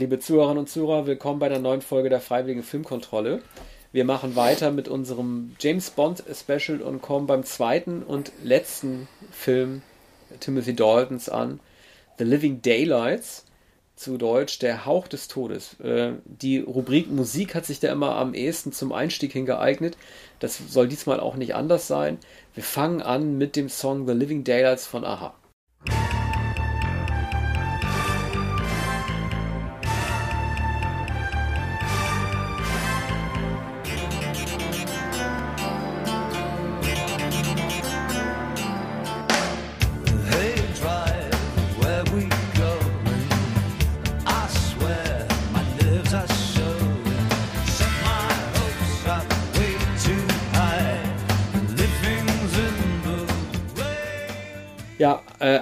Liebe Zuhörerinnen und Zuhörer, willkommen bei der neuen Folge der Freiwilligen Filmkontrolle. Wir machen weiter mit unserem James Bond Special und kommen beim zweiten und letzten Film Timothy Daltons an, The Living Daylights, zu Deutsch Der Hauch des Todes. Äh, die Rubrik Musik hat sich da immer am ehesten zum Einstieg hingeeignet. Das soll diesmal auch nicht anders sein. Wir fangen an mit dem Song The Living Daylights von Aha.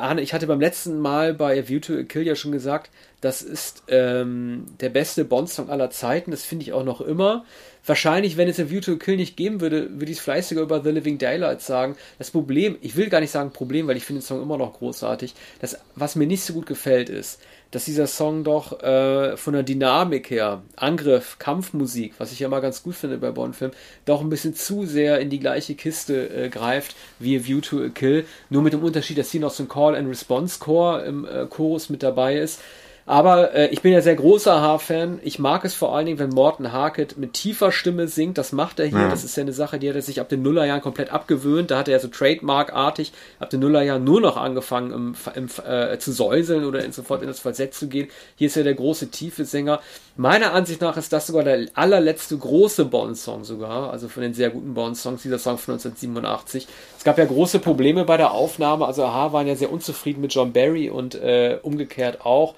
Arne, ich hatte beim letzten Mal bei A View to a Kill ja schon gesagt, das ist ähm, der beste Bond-Song aller Zeiten. Das finde ich auch noch immer. Wahrscheinlich, wenn es A View to a Kill nicht geben würde, würde ich es sogar über The Living Daylights sagen. Das Problem, ich will gar nicht sagen Problem, weil ich finde den Song immer noch großartig. Das, was mir nicht so gut gefällt, ist, dass dieser Song doch äh, von der Dynamik her, Angriff, Kampfmusik, was ich ja mal ganz gut finde bei Bond-Filmen, doch ein bisschen zu sehr in die gleiche Kiste äh, greift wie A View to a Kill. Nur mit dem Unterschied, dass hier noch so ein Call-and-Response-Core im äh, Chorus mit dabei ist. Aber äh, ich bin ja sehr großer Haar-Fan. Ich mag es vor allen Dingen, wenn Morton Harkett mit tiefer Stimme singt. Das macht er hier. Ja. Das ist ja eine Sache, die hat er sich ab den Nullerjahren komplett abgewöhnt. Da hat er ja so Trademark-artig ab den Nullerjahren nur noch angefangen im, im, äh, zu säuseln oder in, sofort in das Falsett zu gehen. Hier ist ja der große tiefe Sänger. Meiner Ansicht nach ist das sogar der allerletzte große Bond-Song sogar. Also von den sehr guten Bond-Songs. Dieser Song von 1987. Es gab ja große Probleme bei der Aufnahme. Also Aha waren ja sehr unzufrieden mit John Barry und äh, umgekehrt auch.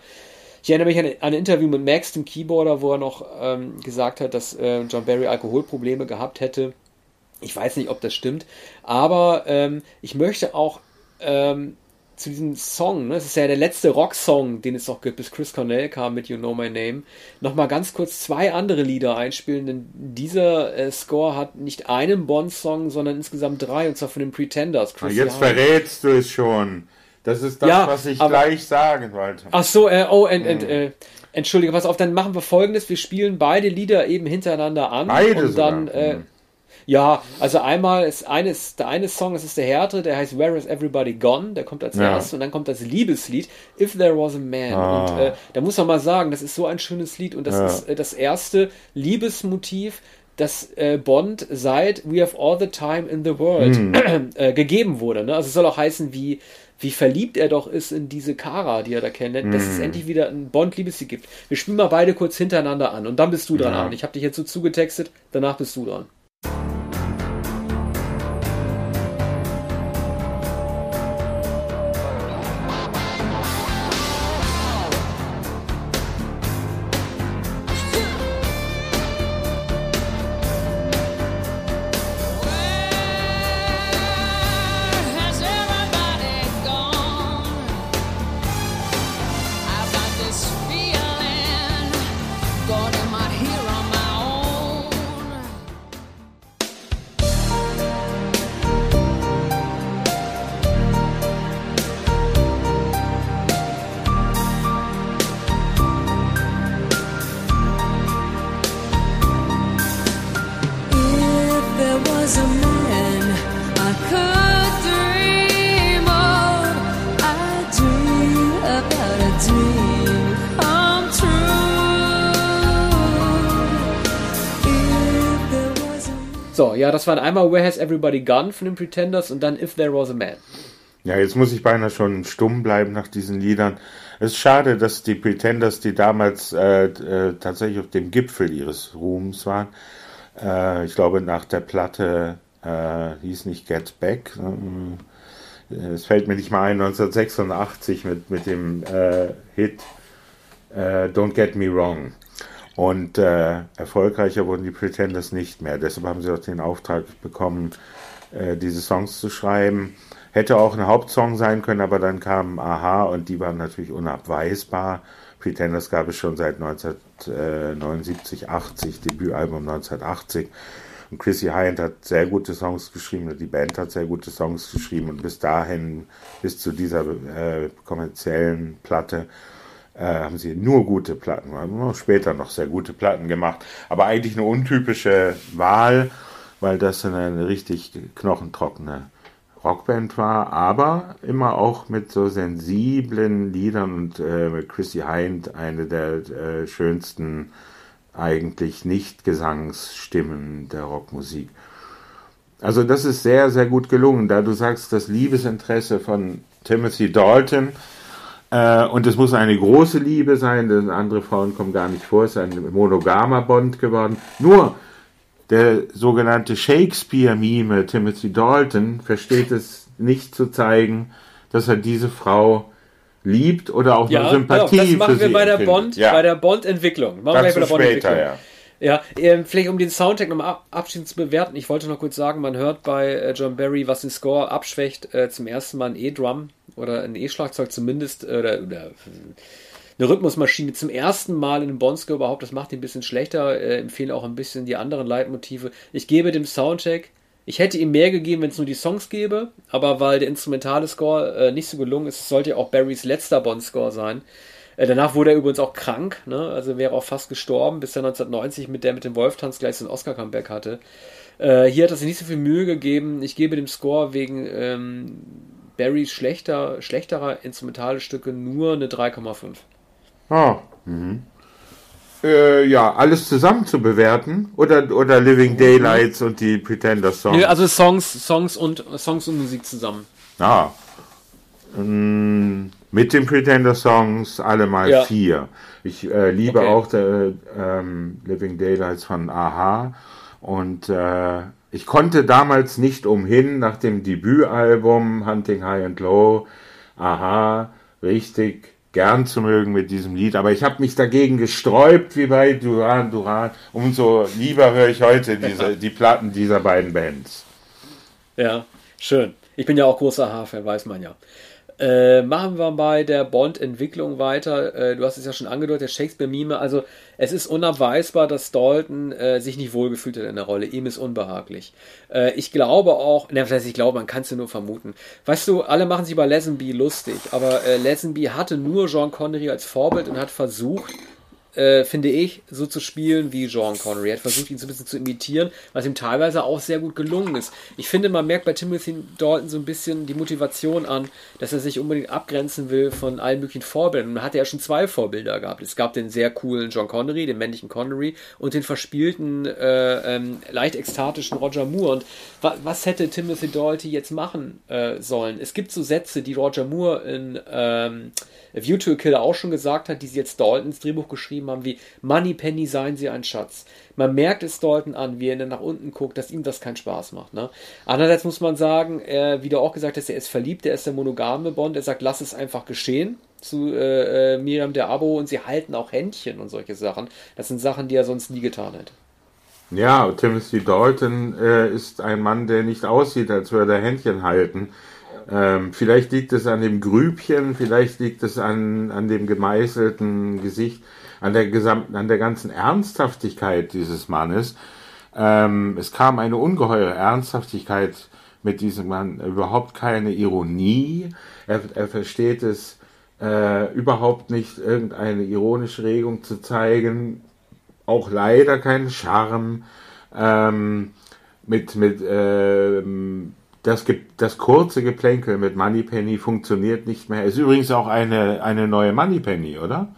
Ich erinnere mich an, ein Interview mit Max, dem Keyboarder, wo er noch ähm, gesagt hat, dass äh, John Barry Alkoholprobleme gehabt hätte. Ich weiß nicht, ob das stimmt, aber ähm, ich möchte auch ähm, zu diesem Song, ne, das ist ja der letzte Rocksong, den es noch gibt, bis Chris Cornell kam mit You Know My Name, nochmal ganz kurz zwei andere Lieder einspielen, denn dieser äh, Score hat nicht einen Bond-Song, sondern insgesamt drei, und zwar von den Pretenders. Chris jetzt verrätst du es schon. Das ist das, ja, was ich aber, gleich sagen wollte. Ach so, äh, oh, ent, ent, hm. äh, entschuldige, pass auf, dann machen wir folgendes: Wir spielen beide Lieder eben hintereinander an. Beide und dann, äh, hm. ja, also einmal ist eines, der eine Song, das ist der härtere, der heißt Where is Everybody Gone? Der kommt als ja. erstes und dann kommt das Liebeslied If There Was a Man. Ah. Und äh, da muss man mal sagen, das ist so ein schönes Lied und das ja. ist äh, das erste Liebesmotiv, das äh, Bond seit We Have All the Time in the World mm. äh, gegeben wurde. Ne? Also es soll auch heißen wie wie verliebt er doch ist in diese Kara, die er da kennenlernt, mm. dass es mhm. endlich wieder ein Bond-Liebeslied gibt. Wir spielen mal beide kurz hintereinander an und dann bist du dran. Ja. Ich habe dich jetzt so zugetextet, danach bist du dran. Das waren einmal Where Has Everybody Gone von den Pretenders und dann If There Was a Man. Ja, jetzt muss ich beinahe schon stumm bleiben nach diesen Liedern. Es ist schade, dass die Pretenders, die damals äh, äh, tatsächlich auf dem Gipfel ihres Ruhms waren, äh, ich glaube nach der Platte äh, hieß nicht Get Back. Äh, es fällt mir nicht mal ein, 1986 mit, mit dem äh, Hit Don't Get Me Wrong. Und äh, erfolgreicher wurden die Pretenders nicht mehr. Deshalb haben sie auch den Auftrag bekommen, äh, diese Songs zu schreiben. Hätte auch ein Hauptsong sein können, aber dann kamen Aha und die waren natürlich unabweisbar. Pretenders gab es schon seit 1979, 80, Debütalbum 1980. Und Chrissy Hynde hat sehr gute Songs geschrieben, die Band hat sehr gute Songs geschrieben und bis dahin, bis zu dieser äh, kommerziellen Platte, äh, haben sie nur gute Platten, haben später noch sehr gute Platten gemacht, aber eigentlich eine untypische Wahl, weil das eine richtig knochentrockene Rockband war, aber immer auch mit so sensiblen Liedern und äh, Chrissy Hind eine der äh, schönsten eigentlich nicht Gesangsstimmen der Rockmusik. Also das ist sehr, sehr gut gelungen, da du sagst, das Liebesinteresse von Timothy Dalton, äh, und es muss eine große Liebe sein, denn andere Frauen kommen gar nicht vor, es ist ein monogamer Bond geworden. Nur der sogenannte Shakespeare-Mime Timothy Dalton versteht es nicht zu zeigen, dass er diese Frau liebt oder auch ja, nur Sympathie genau, das machen wir bei der Bond, ja. bei der Bond-Entwicklung. Machen wir bei der Bond-Entwicklung. Ja. Ja, ähm, vielleicht um den Soundtrack nochmal abschließend zu bewerten. Ich wollte noch kurz sagen, man hört bei äh, John Barry, was den Score abschwächt, äh, zum ersten Mal ein E-Drum oder ein E-Schlagzeug zumindest oder, oder eine Rhythmusmaschine zum ersten Mal in einem Bond-Score überhaupt. Das macht ihn ein bisschen schlechter. Äh, empfehle auch ein bisschen die anderen Leitmotive. Ich gebe dem Soundtrack ich hätte ihm mehr gegeben, wenn es nur die Songs gäbe, aber weil der instrumentale Score äh, nicht so gelungen ist, sollte ja auch Barrys letzter Bond-Score sein. Äh, danach wurde er übrigens auch krank, ne? also wäre auch fast gestorben, bis er 1990 mit der mit dem Wolftanz gleich so ein Oscar-Comeback hatte. Äh, hier hat er sich nicht so viel Mühe gegeben. Ich gebe dem Score wegen ähm, Barrys schlechter, schlechterer instrumentale Stücke nur eine 3,5. Ah, mhm äh, ja, alles zusammen zu bewerten oder, oder Living Daylights und die Pretender Songs? Nee, also Songs, Songs und Songs und Musik zusammen. Ah. Mm, mit den Pretender Songs alle mal ja. vier. Ich äh, liebe okay. auch der, ähm, Living Daylights von Aha und äh, ich konnte damals nicht umhin nach dem Debütalbum Hunting High and Low, Aha, richtig gern zu mögen mit diesem Lied, aber ich habe mich dagegen gesträubt, wie bei Duran Duran. Umso lieber höre ich heute diese, die Platten dieser beiden Bands. Ja, schön. Ich bin ja auch großer H-Fan, weiß man ja. Äh, machen wir bei der Bond-Entwicklung weiter. Äh, du hast es ja schon angedeutet, der Shakespeare-Mime. Also, es ist unabweisbar, dass Dalton äh, sich nicht wohlgefühlt hat in der Rolle. Ihm ist unbehaglich. Äh, ich glaube auch, ne, heißt, ich glaube, man kann es ja nur vermuten. Weißt du, alle machen sich über Lesenby lustig, aber äh, Lesenby hatte nur Jean Connery als Vorbild und hat versucht, äh, finde ich, so zu spielen wie Sean Connery. Er hat versucht, ihn so ein bisschen zu imitieren, was ihm teilweise auch sehr gut gelungen ist. Ich finde, man merkt bei Timothy Dalton so ein bisschen die Motivation an, dass er sich unbedingt abgrenzen will von allen möglichen Vorbildern. Man hatte ja schon zwei Vorbilder gehabt. Es gab den sehr coolen John Connery, den männlichen Connery und den verspielten, äh, ähm, leicht ekstatischen Roger Moore. Und wa was hätte Timothy Dalton jetzt machen äh, sollen? Es gibt so Sätze, die Roger Moore in ähm, View to a Killer auch schon gesagt hat, die sie jetzt Dalton ins Drehbuch geschrieben haben, wie Money Penny seien sie ein Schatz. Man merkt es Dalton an, wie er nach unten guckt, dass ihm das keinen Spaß macht. Ne? Andererseits muss man sagen, äh, wie du auch gesagt hast, er ist verliebt, er ist der monogame Bond, er sagt, lass es einfach geschehen zu äh, äh, Miriam der Abo und sie halten auch Händchen und solche Sachen. Das sind Sachen, die er sonst nie getan hätte. Ja, Timothy Dalton äh, ist ein Mann, der nicht aussieht, als würde er Händchen halten. Ähm, vielleicht liegt es an dem Grübchen, vielleicht liegt es an, an dem gemeißelten Gesicht, an der gesamten, an der ganzen Ernsthaftigkeit dieses Mannes. Ähm, es kam eine ungeheure Ernsthaftigkeit mit diesem Mann, überhaupt keine Ironie. Er, er versteht es äh, überhaupt nicht, irgendeine ironische Regung zu zeigen. Auch leider keinen Charme. Ähm, mit, mit, ähm, das, das kurze Geplänkel mit Moneypenny funktioniert nicht mehr. Ist übrigens auch eine, eine neue Moneypenny, oder?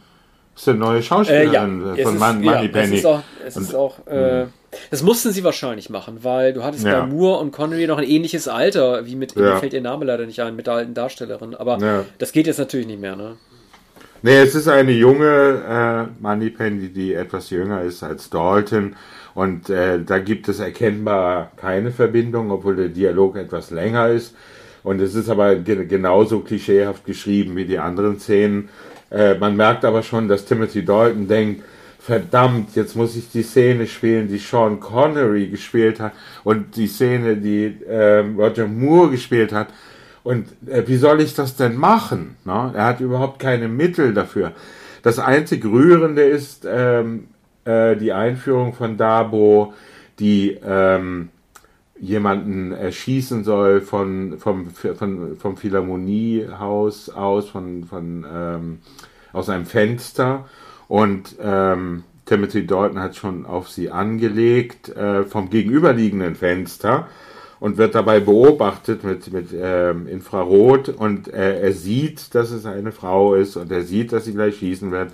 Ist eine neue Schauspielerin äh, ja, von Man ja, Moneypenny. Es ist auch, es und, auch äh, hm. das mussten sie wahrscheinlich machen, weil du hattest ja. bei Moore und Connery noch ein ähnliches Alter, wie mit, ja. mir fällt ihr Name leider nicht ein, mit der alten Darstellerin, aber das geht jetzt natürlich nicht mehr, ne? Nee, es ist eine junge äh, Moneypenny, die etwas jünger ist als Dalton und äh, da gibt es erkennbar keine Verbindung, obwohl der Dialog etwas länger ist. Und es ist aber ge genauso klischeehaft geschrieben wie die anderen Szenen. Äh, man merkt aber schon, dass Timothy Dalton denkt, verdammt, jetzt muss ich die Szene spielen, die Sean Connery gespielt hat und die Szene, die äh, Roger Moore gespielt hat. Und äh, wie soll ich das denn machen? Ne? Er hat überhaupt keine Mittel dafür. Das einzig Rührende ist, ähm, äh, die Einführung von Dabo, die ähm, jemanden erschießen soll von, vom, von, vom Philharmoniehaus aus, von, von ähm, aus einem Fenster. Und ähm, Timothy Dalton hat schon auf sie angelegt äh, vom gegenüberliegenden Fenster und wird dabei beobachtet mit, mit ähm, Infrarot. Und äh, er sieht, dass es eine Frau ist und er sieht, dass sie gleich schießen wird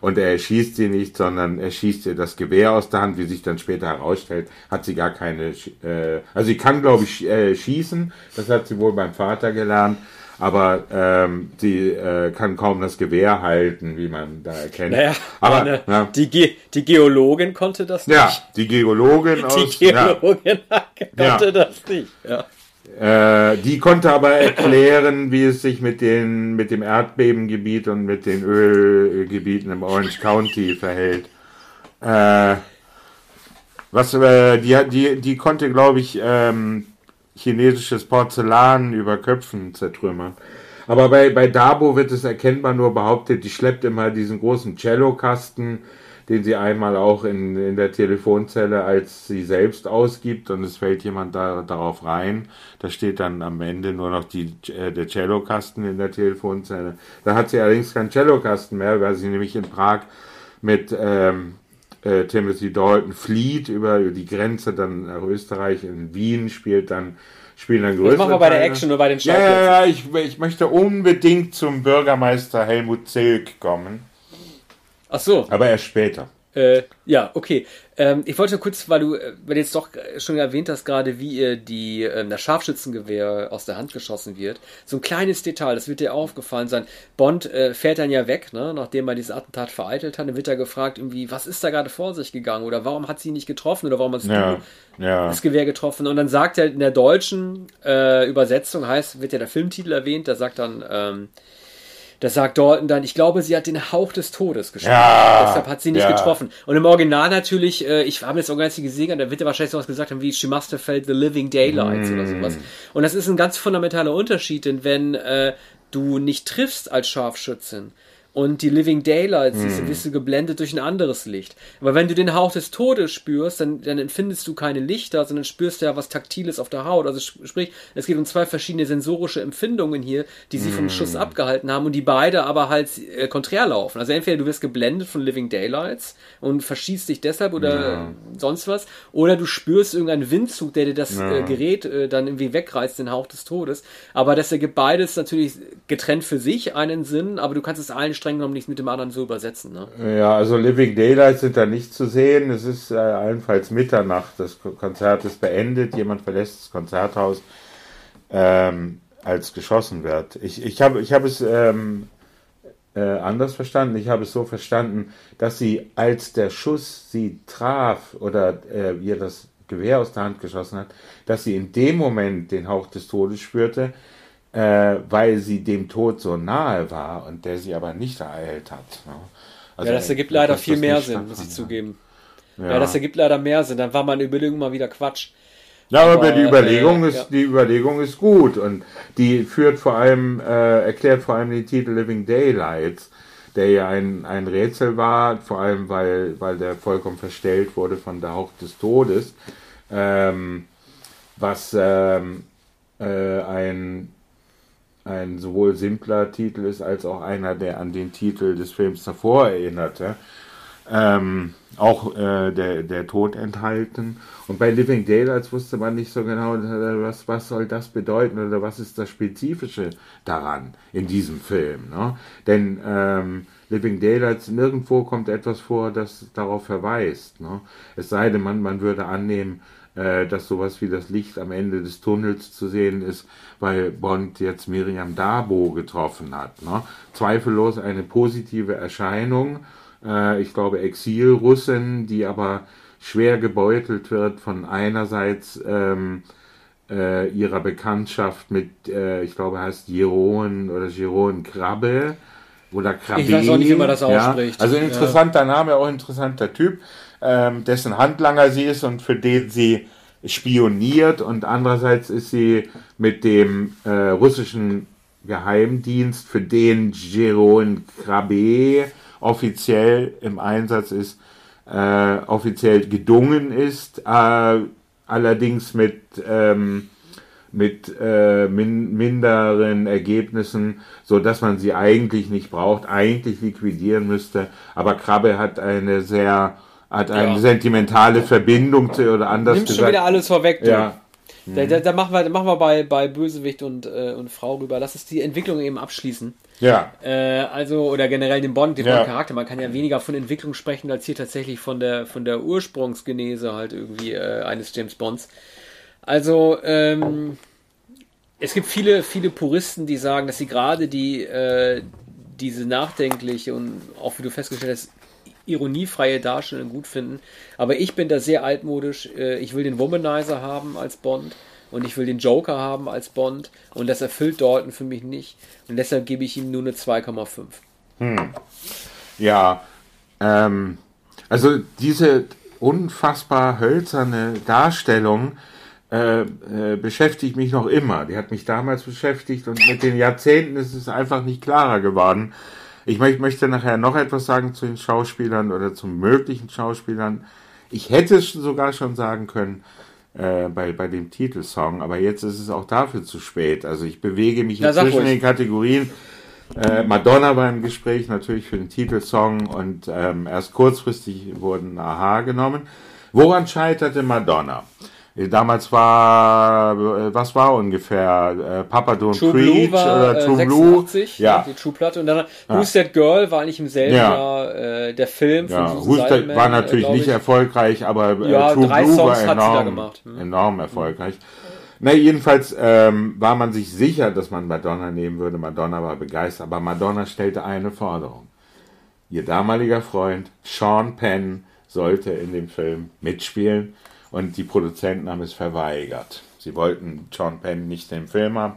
und er erschießt sie nicht, sondern er schießt ihr das Gewehr aus der Hand, wie sich dann später herausstellt, hat sie gar keine, äh, also sie kann glaube ich äh, schießen, das hat sie wohl beim Vater gelernt, aber ähm, sie äh, kann kaum das Gewehr halten, wie man da erkennt. Naja, aber meine, ja. die, Ge die Geologin konnte das nicht. Ja, die Geologin aus, Die Geologin ja. konnte ja. das nicht. Ja. Äh, die konnte aber erklären, wie es sich mit, den, mit dem Erdbebengebiet und mit den Ölgebieten im Orange County verhält. Äh, was, äh, die, die, die konnte, glaube ich, ähm, chinesisches Porzellan über Köpfen zertrümmern. Aber bei, bei Dabo wird es erkennbar nur behauptet, die schleppt immer diesen großen Cellokasten, den sie einmal auch in, in der Telefonzelle als sie selbst ausgibt und es fällt jemand da, darauf rein. Da steht dann am Ende nur noch die, äh, der Cellokasten in der Telefonzelle. Da hat sie allerdings keinen Cellokasten mehr, weil sie nämlich in Prag mit ähm, äh, Timothy Dalton flieht über die Grenze dann nach Österreich in Wien, spielt dann spielen dann größere. Das machen wir bei der Action oder bei den Schauplätzen. Ja, ja, ja, ich, ich möchte unbedingt zum Bürgermeister Helmut Zilk kommen. Ach so. Aber erst später. Äh, ja, okay. Ähm, ich wollte kurz, weil du, äh, weil du jetzt doch schon erwähnt hast, gerade wie ihr die, äh, das Scharfschützengewehr aus der Hand geschossen wird. So ein kleines Detail, das wird dir aufgefallen sein. Bond äh, fährt dann ja weg, ne, nachdem er dieses Attentat vereitelt hat. Dann wird er gefragt, irgendwie, was ist da gerade vor sich gegangen? Oder warum hat sie nicht getroffen? Oder warum hast ja, du ja. das Gewehr getroffen? Und dann sagt er in der deutschen äh, Übersetzung, heißt, wird ja der Filmtitel erwähnt, da sagt dann, ähm, da sagt Dalton dann, ich glaube, sie hat den Hauch des Todes geschlagen. Ja, Deshalb hat sie nicht ja. getroffen. Und im Original natürlich, äh, ich habe jetzt auch gar nicht gesehen, da wird er wahrscheinlich sowas gesagt haben wie She must have felt the living daylights mm. oder sowas. Und das ist ein ganz fundamentaler Unterschied, denn wenn äh, du nicht triffst als Scharfschützin, und die Living Daylights hm. bist du geblendet durch ein anderes Licht. Aber wenn du den Hauch des Todes spürst, dann, dann empfindest du keine Lichter, sondern spürst ja was Taktiles auf der Haut. Also sprich, es geht um zwei verschiedene sensorische Empfindungen hier, die sie hm. vom Schuss abgehalten haben und die beide aber halt äh, konträr laufen. Also entweder du wirst geblendet von Living Daylights und verschießt dich deshalb oder ja. sonst was, oder du spürst irgendeinen Windzug, der dir das ja. äh, Gerät äh, dann irgendwie wegreißt, den Hauch des Todes. Aber das ergibt beides natürlich getrennt für sich einen Sinn, aber du kannst es allen streng genommen nichts mit dem anderen so übersetzen. Ne? Ja, also Living Daylights sind da nicht zu sehen. Es ist äh, allenfalls Mitternacht. Das Konzert ist beendet. Jemand verlässt das Konzerthaus, ähm, als geschossen wird. Ich, ich habe ich hab es ähm, äh, anders verstanden. Ich habe es so verstanden, dass sie, als der Schuss sie traf oder äh, ihr das Gewehr aus der Hand geschossen hat, dass sie in dem Moment den Hauch des Todes spürte, äh, weil sie dem Tod so nahe war und der sie aber nicht ereilt hat. Ne? Also, ja, das ergibt leider viel mehr Sinn, muss ich zugeben. Ja. ja. das ergibt leider mehr Sinn. Dann war meine Überlegung mal wieder Quatsch. Ja, aber, aber die Überlegung äh, ist ja. die Überlegung ist gut und die führt vor allem äh, erklärt vor allem den Titel Living Daylights, der ja ein, ein Rätsel war, vor allem weil weil der vollkommen verstellt wurde von der Hauch des Todes, ähm, was ähm, äh, ein ein sowohl simpler Titel ist, als auch einer, der an den Titel des Films davor erinnerte. Ähm, auch äh, der, der Tod enthalten. Und bei Living Daylights wusste man nicht so genau, was, was soll das bedeuten oder was ist das Spezifische daran in diesem Film. Ne? Denn ähm, Living Daylights, nirgendwo kommt etwas vor, das darauf verweist. Ne? Es sei denn, man, man würde annehmen, äh, dass sowas wie das Licht am Ende des Tunnels zu sehen ist, weil Bond jetzt Miriam Dabo getroffen hat. Ne? Zweifellos eine positive Erscheinung. Äh, ich glaube Exilrussin, die aber schwer gebeutelt wird von einerseits ähm, äh, ihrer Bekanntschaft mit, äh, ich glaube, heißt Jeroen oder Jeroen Krabbe oder Krabbe. Ich weiß auch nicht, wie man das ausspricht. Ja? Also ein interessanter ja. Name, auch ein interessanter Typ ähm, dessen Handlanger sie ist und für den sie spioniert und andererseits ist sie mit dem äh, russischen Geheimdienst, für den Jeroen Krabbe offiziell im Einsatz ist, äh, offiziell gedungen ist, äh, allerdings mit ähm, mit äh, min minderen Ergebnissen, so dass man sie eigentlich nicht braucht, eigentlich liquidieren müsste. Aber Krabbe hat eine sehr hat eine ja. sentimentale Verbindung zu oder anders Nimmst gesagt. schon wieder alles vorweg. Du. Ja. Da, da, da, machen wir, machen wir bei, bei Bösewicht und, äh, und Frau rüber. Lass uns die Entwicklung eben abschließen. Ja. Äh, also, oder generell den Bond, den ja. Charakter. Man kann ja weniger von Entwicklung sprechen, als hier tatsächlich von der, von der Ursprungsgenese halt irgendwie äh, eines James Bonds. Also, ähm, es gibt viele, viele Puristen, die sagen, dass sie gerade die, äh, diese nachdenkliche und auch wie du festgestellt hast, ironiefreie Darstellung gut finden. Aber ich bin da sehr altmodisch. Äh, ich will den Womanizer haben als Bond und ich will den Joker haben als Bond und das erfüllt Dalton für mich nicht und deshalb gebe ich ihm nur eine 2,5. Hm. Ja, ähm, also diese unfassbar hölzerne Darstellung äh, äh, beschäftigt mich noch immer. Die hat mich damals beschäftigt und mit den Jahrzehnten ist es einfach nicht klarer geworden. Ich möchte nachher noch etwas sagen zu den Schauspielern oder zu möglichen Schauspielern. Ich hätte es sogar schon sagen können äh, bei, bei dem Titelsong, aber jetzt ist es auch dafür zu spät. Also ich bewege mich ja, zwischen den Kategorien. Äh, Madonna war im Gespräch natürlich für den Titelsong und ähm, erst kurzfristig wurden Aha genommen. Woran scheiterte Madonna? Damals war, äh, was war ungefähr? Äh, Papa Don't True Preach war, oder True äh, Blue? ja. Die True Platte. Und dann ja. Who's That Girl war eigentlich im selben ja. Jahr äh, der Film ja. von Who's That war natürlich nicht erfolgreich, aber äh, ja, True Blue Songs war enorm, hm. enorm erfolgreich. Na, jedenfalls ähm, war man sich sicher, dass man Madonna nehmen würde. Madonna war begeistert, aber Madonna stellte eine Forderung. Ihr damaliger Freund Sean Penn sollte in dem Film mitspielen und die Produzenten haben es verweigert. Sie wollten John Penn nicht im Film haben.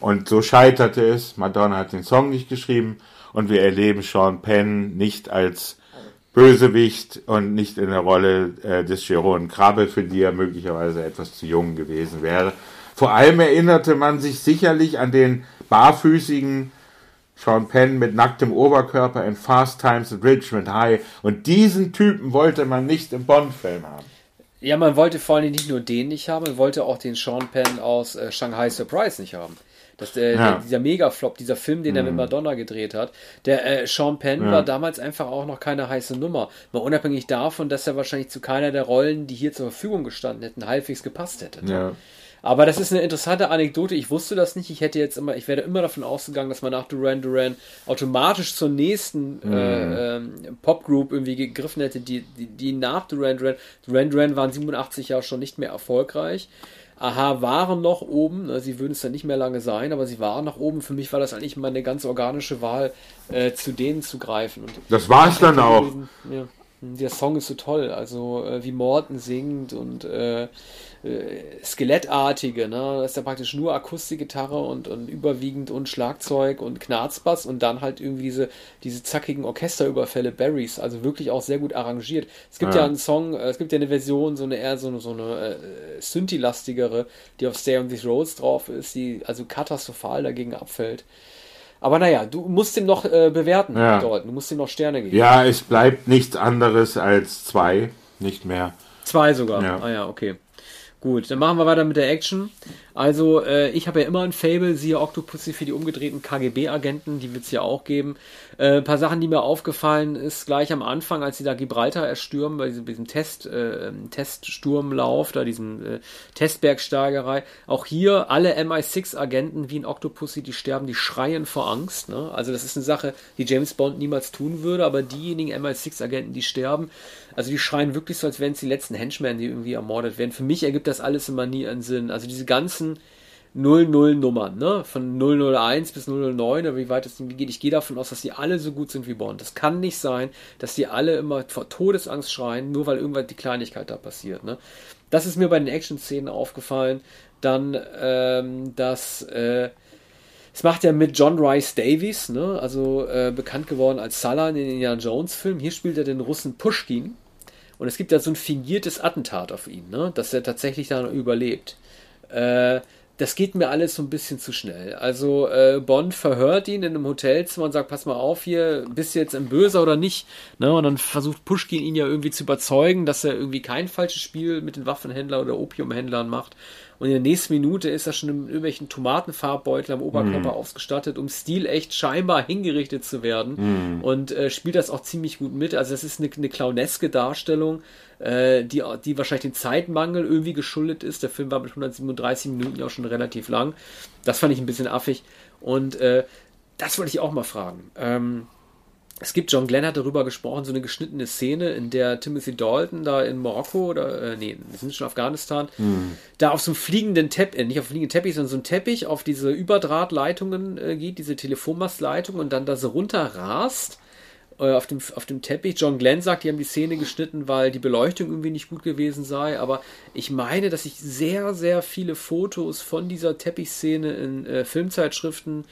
Und so scheiterte es. Madonna hat den Song nicht geschrieben und wir erleben Sean Penn nicht als Bösewicht und nicht in der Rolle äh, des Jeroen Krabbe, für die er möglicherweise etwas zu jung gewesen wäre. Vor allem erinnerte man sich sicherlich an den barfüßigen Sean Penn mit nacktem Oberkörper in Fast Times at Richmond High und diesen Typen wollte man nicht im Bond-Film haben. Ja, man wollte vor allem nicht nur den nicht haben, man wollte auch den Sean Penn aus äh, Shanghai Surprise nicht haben. Das, äh, ja. der, dieser Mega-Flop, dieser Film, den mhm. er mit mhm. Madonna gedreht hat, der äh, Sean Penn ja. war damals einfach auch noch keine heiße Nummer. Mal unabhängig davon, dass er wahrscheinlich zu keiner der Rollen, die hier zur Verfügung gestanden hätten, halbwegs gepasst hätte. Ja. Aber das ist eine interessante Anekdote. Ich wusste das nicht. Ich hätte jetzt immer, ich werde immer davon ausgegangen, dass man nach Duran Duran automatisch zur nächsten mhm. äh, ähm, Popgroup irgendwie gegriffen hätte, die, die, die nach Duran Duran. Duran Duran waren 87 Jahre schon nicht mehr erfolgreich. Aha, waren noch oben. Ne, sie würden es dann nicht mehr lange sein, aber sie waren noch oben. Für mich war das eigentlich mal eine ganz organische Wahl, äh, zu denen zu greifen. Und das war es dann auch. ja, der Song ist so toll. Also, äh, wie Morten singt und äh, äh, Skelettartige, ne? Das ist ja praktisch nur Akustikgitarre und, und überwiegend und Schlagzeug und Knarzbass und dann halt irgendwie diese, diese zackigen Orchesterüberfälle Barrys, also wirklich auch sehr gut arrangiert. Es gibt ja, ja einen Song, äh, es gibt ja eine Version, so eine eher so eine, so eine äh, Synthi-lastigere, die auf Stay on These Roads drauf ist, die also katastrophal dagegen abfällt. Aber naja, du musst ihm noch äh, bewerten, ja. Dort. du musst ihm noch Sterne geben. Ja, es bleibt nichts anderes als zwei, nicht mehr. Zwei sogar. Ja. Ah ja, okay. Gut, dann machen wir weiter mit der Action. Also, äh, ich habe ja immer ein Fable, siehe Octopussy für die umgedrehten KGB-Agenten, die wird es ja auch geben. Äh, ein paar Sachen, die mir aufgefallen ist, gleich am Anfang, als sie da Gibraltar erstürmen, bei diesem, diesem Test, äh, Teststurmlauf, da diesem äh, Testbergsteigerei. Auch hier alle MI6-Agenten wie in Octopussy, die sterben, die schreien vor Angst. Ne? Also, das ist eine Sache, die James Bond niemals tun würde, aber diejenigen MI6-Agenten, die sterben, also die schreien wirklich so, als wären es die letzten Henchmen, die irgendwie ermordet werden. Für mich ergibt das alles immer nie einen Sinn. Also diese ganzen 00-Nummern, ne? Von 001 bis 009 oder wie weit es geht. Ich gehe davon aus, dass die alle so gut sind wie Bond. Das kann nicht sein, dass die alle immer vor Todesangst schreien, nur weil irgendwann die Kleinigkeit da passiert, ne? Das ist mir bei den Action-Szenen aufgefallen. Dann, ähm, dass, äh, es macht ja mit John Rice Davies, ne? also äh, bekannt geworden als Salah in den Indiana Jones Film. Hier spielt er den Russen Pushkin. Und es gibt ja so ein fingiertes Attentat auf ihn, ne? dass er tatsächlich da überlebt. Äh, das geht mir alles so ein bisschen zu schnell. Also äh, Bond verhört ihn in einem Hotelzimmer und sagt, pass mal auf hier, bist du jetzt ein Böser oder nicht? Ne? Und dann versucht Pushkin ihn ja irgendwie zu überzeugen, dass er irgendwie kein falsches Spiel mit den Waffenhändlern oder Opiumhändlern macht. Und in der nächsten Minute ist er schon in irgendwelchen Tomatenfarbbeutel am Oberkörper mm. ausgestattet, um stilecht scheinbar hingerichtet zu werden mm. und äh, spielt das auch ziemlich gut mit. Also das ist eine, eine clowneske Darstellung, äh, die, die wahrscheinlich dem Zeitmangel irgendwie geschuldet ist. Der Film war mit 137 Minuten ja auch schon relativ lang. Das fand ich ein bisschen affig und äh, das wollte ich auch mal fragen. Ähm, es gibt, John Glenn hat darüber gesprochen, so eine geschnittene Szene, in der Timothy Dalton da in Marokko oder, äh, nee, wir sind schon in Afghanistan, mhm. da auf so einem fliegenden Teppich, äh, nicht auf einem fliegenden Teppich, sondern so ein Teppich auf diese Überdrahtleitungen äh, geht, diese Telefonmastleitung und dann da so runterrast äh, auf dem, auf dem Teppich. John Glenn sagt, die haben die Szene geschnitten, weil die Beleuchtung irgendwie nicht gut gewesen sei, aber ich meine, dass ich sehr, sehr viele Fotos von dieser Teppichszene in äh, Filmzeitschriften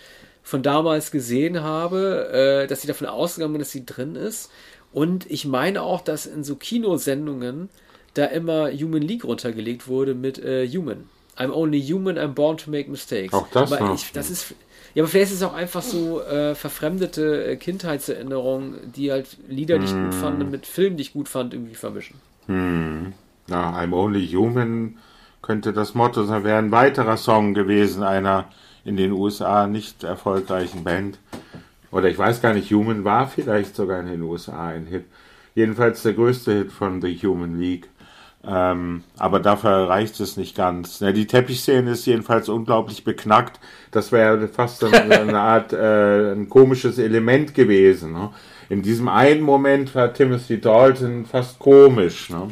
von damals gesehen habe, äh, dass sie davon ausgegangen bin, dass sie drin ist. Und ich meine auch, dass in so Kinosendungen da immer Human League runtergelegt wurde mit äh, Human. I'm only human, I'm born to make mistakes. Auch das aber ich, das ist ja, aber vielleicht ist es auch einfach so äh, verfremdete äh, Kindheitserinnerungen, die halt Lieder, die ich gut fand, hm. mit Filmen, die ich gut fand, irgendwie vermischen. Hm. Na, I'm Only Human könnte das Motto sein, wäre ein weiterer Song gewesen, einer in den USA nicht erfolgreichen Band. Oder ich weiß gar nicht, Human war vielleicht sogar in den USA ein Hit. Jedenfalls der größte Hit von The Human League. Ähm, aber dafür reicht es nicht ganz. Ja, die Teppichszene ist jedenfalls unglaublich beknackt. Das wäre fast eine, eine Art äh, ein komisches Element gewesen. Ne? In diesem einen Moment war Timothy Dalton fast komisch. Ne?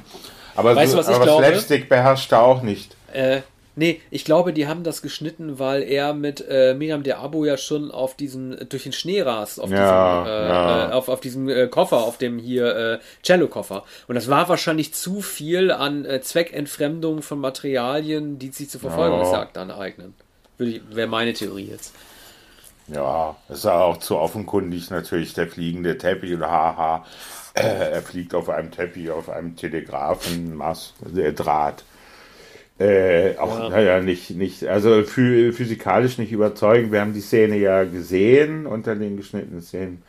Aber, weißt so, du, was aber Slapstick beherrscht er auch nicht. Äh, Nee, ich glaube, die haben das geschnitten, weil er mit äh, Miriam der Abo ja schon auf diesen, durch den Schnee rast, auf ja, diesem, äh, ja. äh, auf, auf diesem äh, Koffer, auf dem hier äh, Cello-Koffer. Und das war wahrscheinlich zu viel an äh, Zweckentfremdung von Materialien, die sich zur Verfolgungsjagd ja. aneignen. Wäre meine Theorie jetzt. Ja, es ist auch zu offenkundig natürlich der fliegende Teppich oder haha. Er fliegt auf einem Teppich, auf einem Telegrafenmast, der Draht. Äh, auch, ja. naja, nicht, nicht, also physikalisch nicht überzeugend. Wir haben die Szene ja gesehen unter den geschnittenen Szenen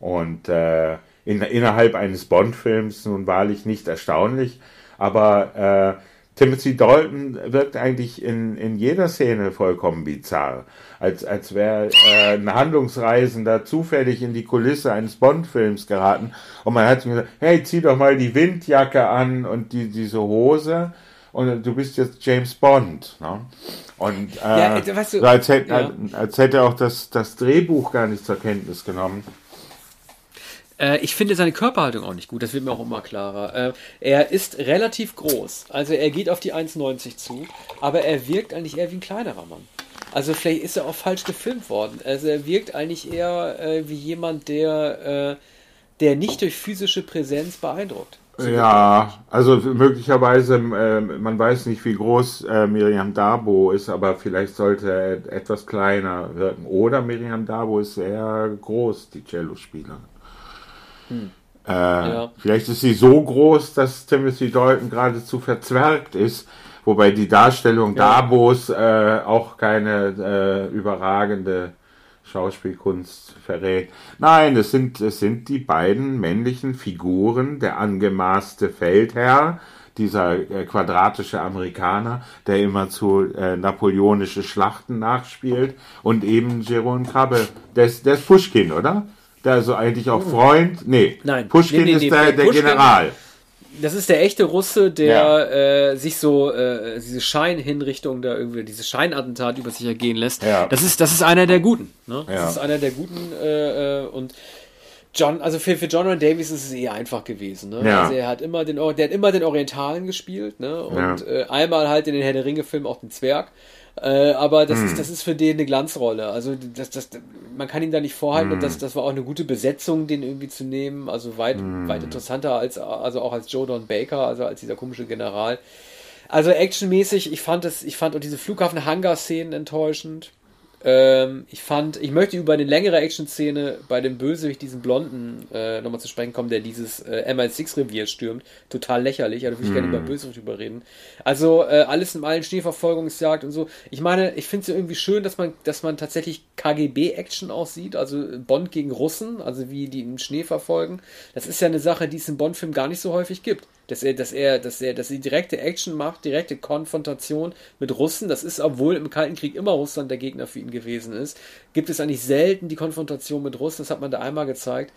und äh, in, innerhalb eines Bond-Films nun wahrlich nicht erstaunlich, aber äh, Timothy Dalton wirkt eigentlich in, in jeder Szene vollkommen bizarr. Als, als wäre äh, ein Handlungsreisender zufällig in die Kulisse eines Bond-Films geraten und man hat ihm gesagt, hey, zieh doch mal die Windjacke an und die, diese Hose und du bist jetzt James Bond. Ne? Und äh, ja, weißt du, als, hätte, ja. als hätte auch das, das Drehbuch gar nicht zur Kenntnis genommen. Äh, ich finde seine Körperhaltung auch nicht gut, das wird mir auch immer klarer. Äh, er ist relativ groß, also er geht auf die 1,90 zu, aber er wirkt eigentlich eher wie ein kleinerer Mann. Also vielleicht ist er auch falsch gefilmt worden. Also er wirkt eigentlich eher äh, wie jemand, der, äh, der nicht durch physische Präsenz beeindruckt. Ja, also möglicherweise, äh, man weiß nicht, wie groß äh, Miriam Dabo ist, aber vielleicht sollte er etwas kleiner wirken. Oder Miriam Dabo ist sehr groß, die Cello-Spielerin. Hm. Äh, ja. Vielleicht ist sie so groß, dass Timothy Dalton geradezu verzwergt ist, wobei die Darstellung ja. Dabos äh, auch keine äh, überragende Schauspielkunst verrät. Nein, es sind, es sind die beiden männlichen Figuren, der angemaßte Feldherr, dieser äh, quadratische Amerikaner, der immer zu äh, napoleonische Schlachten nachspielt, und eben Jerome Krabbe, der ist, der ist Pushkin, oder? Der also eigentlich auch Freund. Nee, Nein, Pushkin nee, nee, ist nee, der, der General das ist der echte Russe, der ja. äh, sich so äh, diese Scheinhinrichtung da irgendwie, dieses Scheinattentat über sich ergehen lässt. Ja. Das ist, das ist einer der Guten. Ne? Das ja. ist einer der Guten äh, äh, und John, also für, für John Ron Davies ist es eher einfach gewesen. Ne? Ja. Also er hat immer den, der hat immer den Orientalen gespielt, ne? Und ja. äh, einmal halt in den Herr der Ringe-Filmen auch den Zwerg. Äh, aber das, hm. ist, das ist für den eine Glanzrolle. Also das, das, man kann ihn da nicht vorhalten hm. und das, das war auch eine gute Besetzung, den irgendwie zu nehmen. Also weit, hm. weit interessanter als also auch als Joe Don Baker, also als dieser komische General. Also actionmäßig, ich fand es, ich fand auch diese Flughafen-Hangar-Szenen enttäuschend. Ähm, ich fand, ich möchte über eine längere Action-Szene bei dem Bösewicht, diesen Blonden, äh, nochmal zu sprechen kommen, der dieses äh, MI6-Revier stürmt. Total lächerlich, also würde ich gerne über Bösewicht überreden. Also äh, alles in allen Schneeverfolgungsjagd und so. Ich meine, ich finde es ja irgendwie schön, dass man, dass man tatsächlich KGB-Action aussieht, also Bond gegen Russen, also wie die im Schnee verfolgen. Das ist ja eine Sache, die es im Bond-Film gar nicht so häufig gibt. Dass er, dass er, dass er, dass sie direkte Action macht, direkte Konfrontation mit Russen. Das ist, obwohl im Kalten Krieg immer Russland der Gegner für ihn gewesen ist, gibt es eigentlich selten die Konfrontation mit Russen. Das hat man da einmal gezeigt.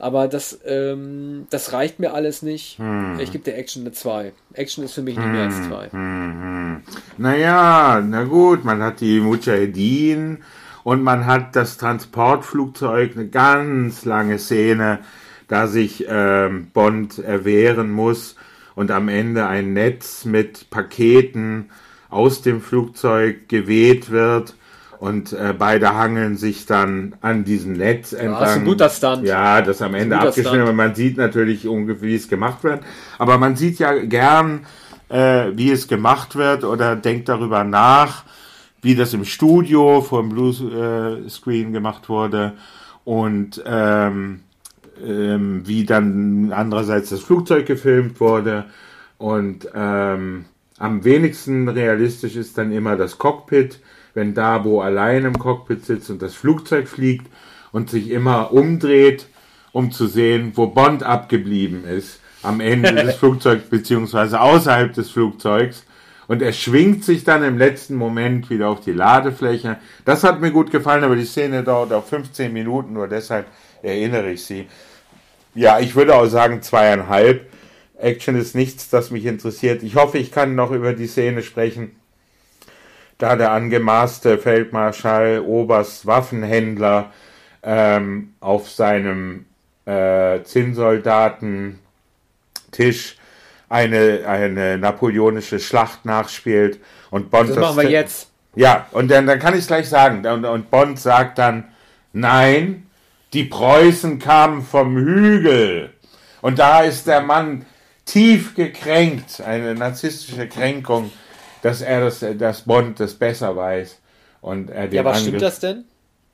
Aber das, ähm, das reicht mir alles nicht. Hm. Ich gebe der Action eine 2. Action ist für mich nicht hm. mehr als 2. Hm, hm. Naja, na gut, man hat die Mujahedin und man hat das Transportflugzeug, eine ganz lange Szene, da sich ähm, Bond erwehren muss und am Ende ein Netz mit Paketen aus dem Flugzeug geweht wird und äh, beide hangeln sich dann an diesem Netz entlang. Ja, das ist ein guter Stand. Ja, das am Ende abgeschnitten, aber man sieht natürlich ungefähr, wie es gemacht wird. Aber man sieht ja gern, äh, wie es gemacht wird oder denkt darüber nach, wie das im Studio vor dem Bluescreen gemacht wurde und ähm, ähm, wie dann andererseits das Flugzeug gefilmt wurde und ähm, am wenigsten realistisch ist dann immer das Cockpit, wenn Dabo allein im Cockpit sitzt und das Flugzeug fliegt und sich immer umdreht, um zu sehen, wo Bond abgeblieben ist am Ende des Flugzeugs beziehungsweise außerhalb des Flugzeugs. Und er schwingt sich dann im letzten Moment wieder auf die Ladefläche. Das hat mir gut gefallen, aber die Szene dauert auch 15 Minuten, nur deshalb erinnere ich sie. Ja, ich würde auch sagen zweieinhalb. Action ist nichts, das mich interessiert. Ich hoffe, ich kann noch über die Szene sprechen, da der angemaßte Feldmarschall Oberst Waffenhändler ähm, auf seinem äh, Zinnsoldatentisch eine, eine napoleonische Schlacht nachspielt und Bond das, das machen wir jetzt. Ja, und dann, dann kann ich es gleich sagen. Und, und Bond sagt dann, nein, die Preußen kamen vom Hügel. Und da ist der Mann tief gekränkt, eine narzisstische Kränkung dass er das, dass Bond das besser weiß. Und er ja, aber Angriff stimmt das denn?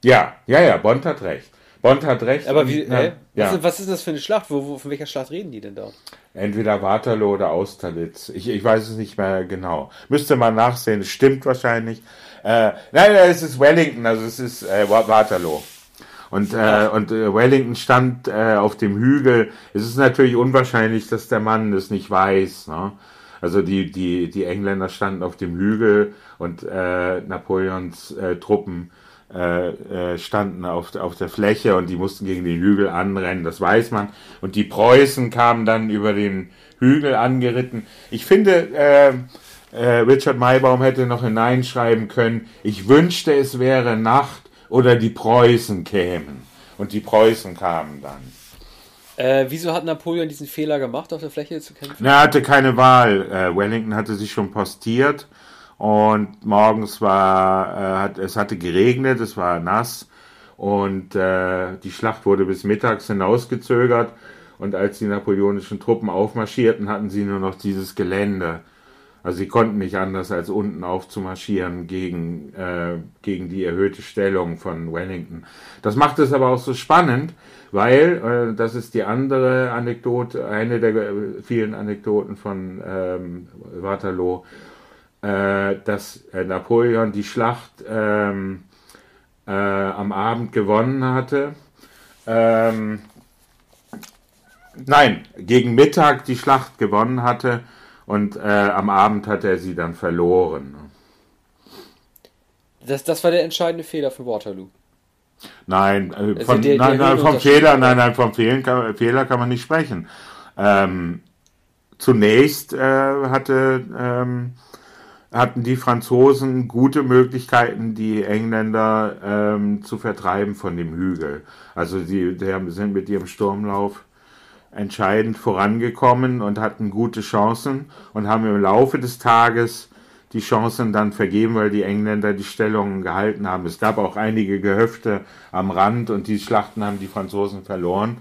Ja, ja, ja, Bond hat recht. Bond hat recht. Aber wie, na, ja. was, ist, was, ist das für eine Schlacht? Wo, wo, von welcher Schlacht reden die denn da? Entweder Waterloo oder Austerlitz. Ich, ich weiß es nicht mehr genau. Müsste man nachsehen. Es stimmt wahrscheinlich. Äh, nein, es ist Wellington, also es ist äh, Waterloo. Und, äh, und äh, Wellington stand äh, auf dem Hügel. Es ist natürlich unwahrscheinlich, dass der Mann das nicht weiß. Ne? Also die, die, die Engländer standen auf dem Hügel und äh, Napoleons äh, Truppen äh, äh, standen auf, auf der Fläche und die mussten gegen den Hügel anrennen, das weiß man. Und die Preußen kamen dann über den Hügel angeritten. Ich finde, äh, äh, Richard Maybaum hätte noch hineinschreiben können, ich wünschte, es wäre Nacht oder die Preußen kämen. Und die Preußen kamen dann. Äh, wieso hat Napoleon diesen Fehler gemacht, auf der Fläche zu kämpfen? er hatte keine Wahl. Äh, Wellington hatte sich schon postiert und morgens war, äh, hat, es hatte geregnet, es war nass und äh, die Schlacht wurde bis mittags hinausgezögert und als die napoleonischen Truppen aufmarschierten, hatten sie nur noch dieses Gelände. Also sie konnten nicht anders als unten aufzumarschieren gegen, äh, gegen die erhöhte Stellung von Wellington. Das macht es aber auch so spannend, weil, äh, das ist die andere Anekdote, eine der vielen Anekdoten von ähm, Waterloo, äh, dass äh, Napoleon die Schlacht ähm, äh, am Abend gewonnen hatte. Ähm, nein, gegen Mittag die Schlacht gewonnen hatte und äh, am Abend hat er sie dann verloren. Das, das war der entscheidende Fehler für Waterloo. Nein, äh, also von, der, nein, nein, vom Fehler, nein, nein, vom Fehlen kann, Fehler kann man nicht sprechen. Ähm, zunächst äh, hatte, ähm, hatten die Franzosen gute Möglichkeiten, die Engländer ähm, zu vertreiben von dem Hügel. Also die, die sind mit ihrem Sturmlauf entscheidend vorangekommen und hatten gute Chancen und haben im Laufe des Tages die Chancen dann vergeben, weil die Engländer die Stellungen gehalten haben. Es gab auch einige Gehöfte am Rand und die Schlachten haben die Franzosen verloren.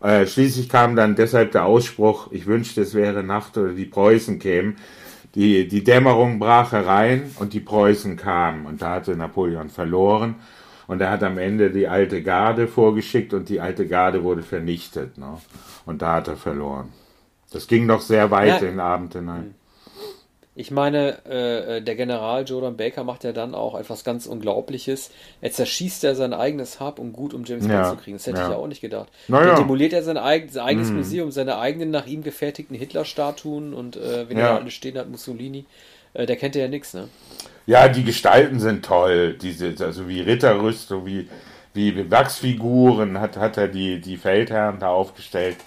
Äh, schließlich kam dann deshalb der Ausspruch, ich wünschte, es wäre Nacht oder die Preußen kämen. Die, die Dämmerung brach herein und die Preußen kamen und da hatte Napoleon verloren und er hat am Ende die alte Garde vorgeschickt und die alte Garde wurde vernichtet. Ne? Und da hat er verloren. Das ging noch sehr weit ja. in den Abend hinein. Ich meine, äh, äh, der General Jordan Baker macht ja dann auch etwas ganz Unglaubliches. Er zerschießt ja sein eigenes Hab und Gut, um James Bond Ja, zu kriegen. Das hätte ja. ich ja auch nicht gedacht. Na Dann demoliert er sein, eigen, sein eigenes Mhm. Museum, seine eigenen nach ihm gefertigten Hitler-Statuen und äh, wenn Ja. er da alle stehen hat, Mussolini. Äh, der kennt ja nichts, ne? Ja, die Gestalten sind toll. Diese, also wie Ritterrüstung, wie, wie Wachsfiguren hat, hat er die, die Feldherren da aufgestellt.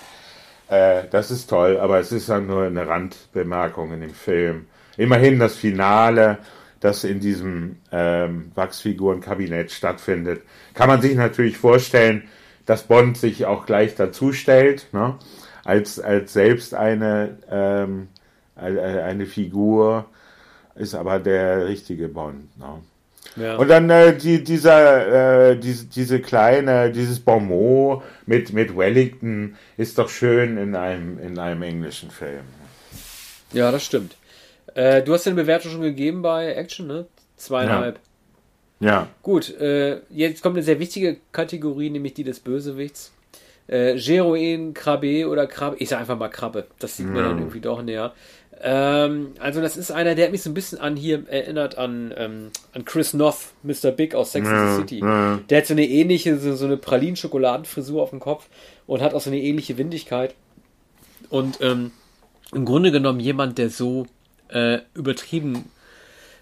Äh, das ist toll, aber es ist dann nur eine Randbemerkung in dem Film. Immerhin das Finale, das in diesem ähm, Wachsfigurenkabinett stattfindet, kann man sich natürlich vorstellen, dass Bond sich auch gleich dazu stellt, ne? als, als selbst eine, ähm, eine Figur, ist aber der richtige Bond. Ne? Ja. Und dann äh, die, dieser, äh, diese, diese kleine, dieses Bonmot mit, mit Wellington ist doch schön in einem, in einem englischen Film. ja, das stimmt. Äh, du hast ja eine Bewertung schon gegeben bei Action, ne? Zweieinhalb. Ja, Gut, äh, jetzt kommt eine sehr wichtige Kategorie, nämlich die des Bösewichts. Äh, Geroin, Krabbe oder Krabbe. Ich sag einfach mal Krabbe. Das sieht mir Ja. dann irgendwie doch näher. Ähm, also das ist einer, der hat mich so ein bisschen an hier erinnert an, ähm, an Chris Noth, Mr. Big aus Sex and the City. Der hat so eine ähnliche, so, so eine Pralinen-Schokoladenfrisur auf dem Kopf und hat auch so eine ähnliche Windigkeit. Und ähm, im Grunde genommen jemand, der so äh, übertrieben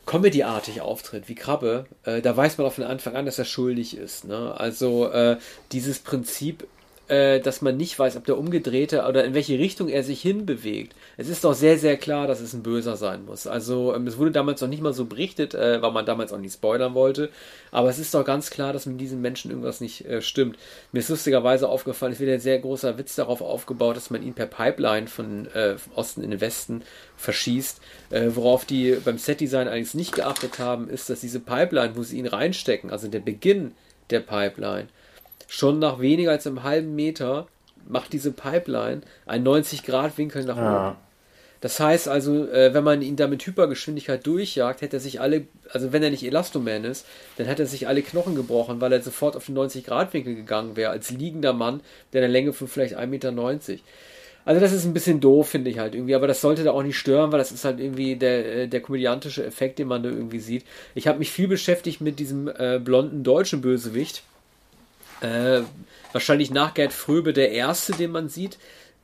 Comedy-artig auftritt wie Krabbe, äh, da weiß man auch von Anfang an, dass er schuldig ist. Ne? Also äh, dieses Prinzip, äh, dass man nicht weiß, ob der umgedrehte oder in welche Richtung er sich hinbewegt. Es ist doch sehr, sehr klar, dass es ein Böser sein muss. Also ähm, es wurde damals noch nicht mal so berichtet, äh, weil man damals auch nicht spoilern wollte. Aber es ist doch ganz klar, dass mit diesen Menschen irgendwas nicht äh, stimmt. Mir ist lustigerweise aufgefallen, es wird ein sehr großer Witz darauf aufgebaut, dass man ihn per Pipeline von äh, Osten in den Westen verschießt. Äh, worauf die beim Setdesign allerdings nicht geachtet haben, ist, dass diese Pipeline, wo sie ihn reinstecken, also der Beginn der Pipeline, schon nach weniger als einem halben Meter macht diese Pipeline einen 90-Grad-Winkel nach oben. ja. Das heißt also, äh, wenn man ihn da mit Hypergeschwindigkeit durchjagt, hätte er sich alle, also wenn er nicht Elastoman ist, dann hätte er sich alle Knochen gebrochen, weil er sofort auf den 90-Grad-Winkel gegangen wäre, als liegender Mann, der eine Länge von vielleicht 1,90 Meter. Also das ist ein bisschen doof, finde ich halt irgendwie, aber das sollte da auch nicht stören, weil das ist halt irgendwie der, äh, der komödiantische Effekt, den man da irgendwie sieht. Ich habe mich viel beschäftigt mit diesem äh, blonden deutschen Bösewicht. Äh, wahrscheinlich nach Gerd Fröbe der erste, den man sieht.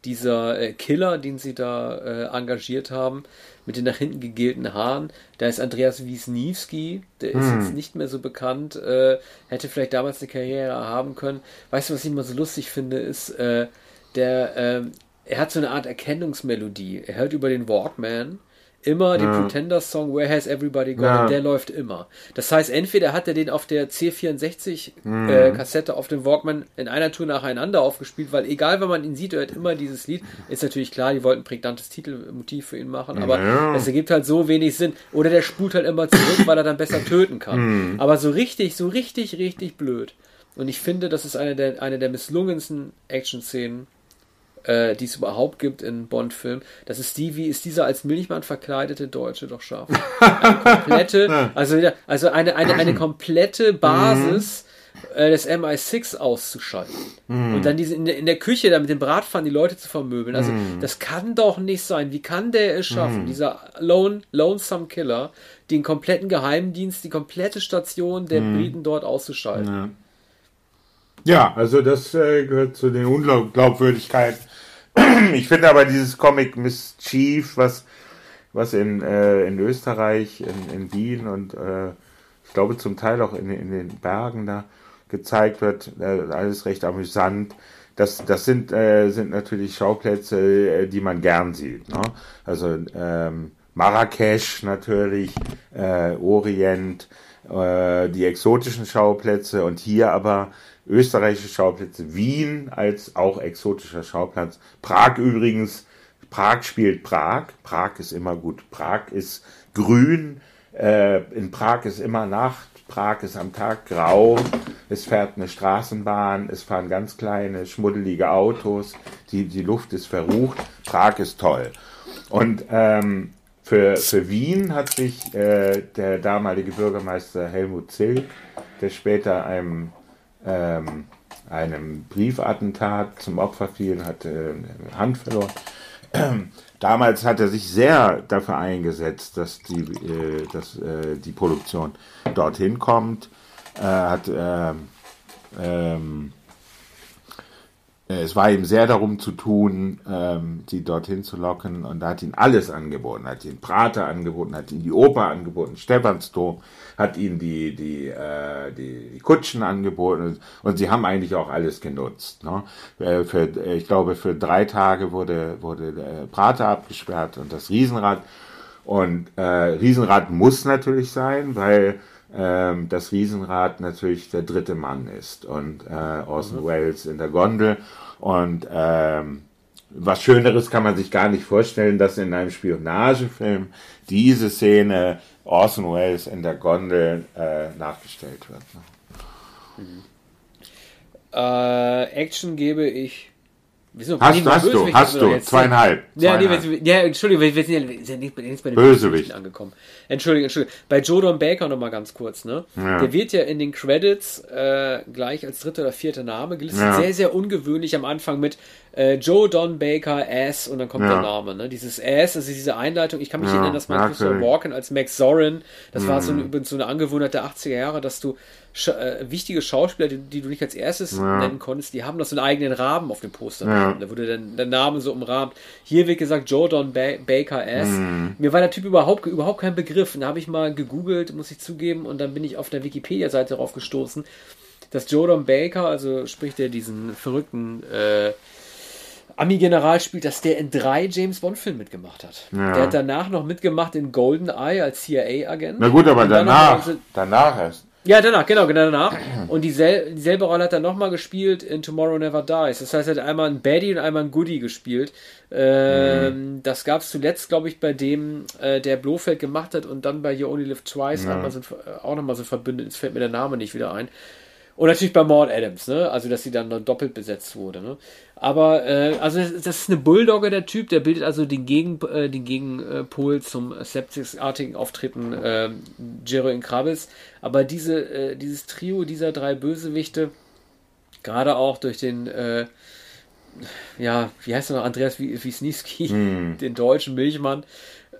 Dieser äh, Killer, den sie da äh, engagiert haben, mit den nach hinten gegelten Haaren. Da ist Andreas Wisniewski, der ist jetzt nicht mehr so bekannt, äh, hätte vielleicht damals eine Karriere haben können. Weißt du, was ich immer so lustig finde, ist, äh, der, ähm, er hat so eine Art Erkennungsmelodie. Er hört über den Walkman immer den Pretender-Song Where Has Everybody Gone? Ja. Und der läuft immer. Das heißt, entweder hat er den auf der C64-Kassette auf dem Walkman in einer Tour nacheinander aufgespielt, weil egal, wenn man ihn sieht, er hört immer dieses Lied. Ist natürlich klar, die wollten ein prägnantes Titelmotiv für ihn machen, aber Ja. es ergibt halt so wenig Sinn. Oder der spult halt immer zurück, weil er dann besser töten kann. Aber so richtig, so richtig, richtig blöd. Und ich finde, das ist eine der, eine der misslungensten Action-Szenen, äh, die es überhaupt gibt in Bond-Filmen. Das ist die, wie ist dieser als Milchmann verkleidete Deutsche doch scharf. Eine komplette, also, wieder- also eine, eine, eine komplette Basis äh, des MI6 auszuschalten. Und dann diese in der, in der Küche da mit dem Bratpfannen die Leute zu vermöbeln. Also das kann doch nicht sein. Wie kann der es schaffen, dieser lone, Lonesome Killer, den kompletten Geheimdienst, die komplette Station der Briten dort auszuschalten? Ja, also das äh, gehört zu den Unglaubwürdigkeiten. Ich finde aber dieses Comic Mischief, was, was in, äh, in Österreich, in, in Wien und äh, ich glaube zum Teil auch in, in den Bergen da gezeigt wird, äh, alles recht amüsant. Das, das sind, äh, sind natürlich Schauplätze, äh, die man gern sieht. Ne? Also ähm, Marrakesch natürlich, äh, Orient, äh, die exotischen Schauplätze und hier aber österreichische Schauplätze, Wien als auch exotischer Schauplatz, Prag übrigens, Prag spielt Prag, Prag ist immer gut, Prag ist grün, äh, in Prag ist immer Nacht, Prag ist am Tag grau, es fährt eine Straßenbahn, es fahren ganz kleine, schmuddelige Autos, die, die Luft ist verrucht, Prag ist toll. Und ähm, für, für Wien hat sich äh, der damalige Bürgermeister Helmut Zill, der später einem, ähm, einem Briefattentat zum Opfer fiel, hat äh, Hand verloren, damals hat er sich sehr dafür eingesetzt, dass die, äh, dass, äh, die Produktion dorthin kommt. Er hat ähm, ähm, äh, es war ihm sehr darum zu tun, ähm, sie dorthin zu locken und da hat ihn alles angeboten, hat ihn Prater angeboten, hat ihn die Oper angeboten, Stephansdom, hat ihn die, die, äh, die, die Kutschen angeboten und sie haben eigentlich auch alles genutzt. Ne? Äh, für, ich glaube, für drei Tage wurde, wurde der Prater abgesperrt und das Riesenrad und äh, Riesenrad muss natürlich sein, weil ähm, das Riesenrad natürlich der dritte Mann ist und äh, Orson mhm. Welles in der Gondel. Und ähm, was Schöneres kann man sich gar nicht vorstellen, dass in einem Spionagefilm diese Szene Orson Welles in der Gondel äh, nachgestellt wird. Ne? Mhm. Äh, Action gebe ich Wieso? Hast, du, hast du, hast du, zweieinhalb. Ja, nee, ja, Entschuldigung, wir sind ja, sind nicht, nicht bei den Bösewicht angekommen. Entschuldigung, Entschuldigung. Bei Jordan Baker nochmal ganz kurz, ne? Ja. Der wird ja in den Credits äh, gleich als dritter oder vierter Name gelistet. Ja. Sehr, sehr ungewöhnlich am Anfang mit äh, Joe Don Baker, Ass und dann kommt ja. der Name. Ne? Dieses Ass, also diese Einleitung, ich kann mich ja, erinnern, dass man Christopher Walken als Max Zorin, das mhm. war so, eine, so eine Angewohnheit der 80er Jahre, dass du äh, wichtige Schauspieler, die, die, du nicht als erstes ja. nennen konntest, die haben noch so einen eigenen Rahmen auf dem Poster. Da wurde dann der Name so umrahmt. Hier wird gesagt Joe Don ba Baker S. Mhm. Mir war der Typ überhaupt, überhaupt kein Begriff. Da habe ich mal gegoogelt, muss ich zugeben, und dann bin ich auf der Wikipedia-Seite darauf gestoßen, dass Joe Don Baker, also spricht er diesen verrückten äh, Ami-General spielt, dass der in drei James Bond-Filmen mitgemacht hat. Ja. Der hat danach noch mitgemacht in Golden Eye als CIA-Agent. Na gut, aber danach, danach erst. Ja, danach, genau, genau danach. Und diesel dieselbe Rolle hat er nochmal gespielt in Tomorrow Never Dies. Das heißt, er hat einmal ein Baddie und einmal ein Goodie gespielt. Ähm, mhm. Das gab es zuletzt, glaube ich, bei dem, äh, der Blofeld gemacht hat und dann bei You Only Live Twice ja. so, äh, auch nochmal so verbündet. Jetzt fällt mir der Name nicht wieder ein. Und natürlich bei Maud Adams, ne? Also, dass sie dann doppelt besetzt wurde, ne? Aber, äh, also, das, das, ist eine Bulldogge, der Typ, der bildet also den, Gegen, äh, den Gegenpol zum Sepsis-artigen Auftreten äh, Jero in Krabbis. Aber diese, äh, dieses Trio dieser drei Bösewichte, gerade auch durch den, äh, ja, wie heißt er noch, Andreas Wisniewski, mm. den deutschen Milchmann,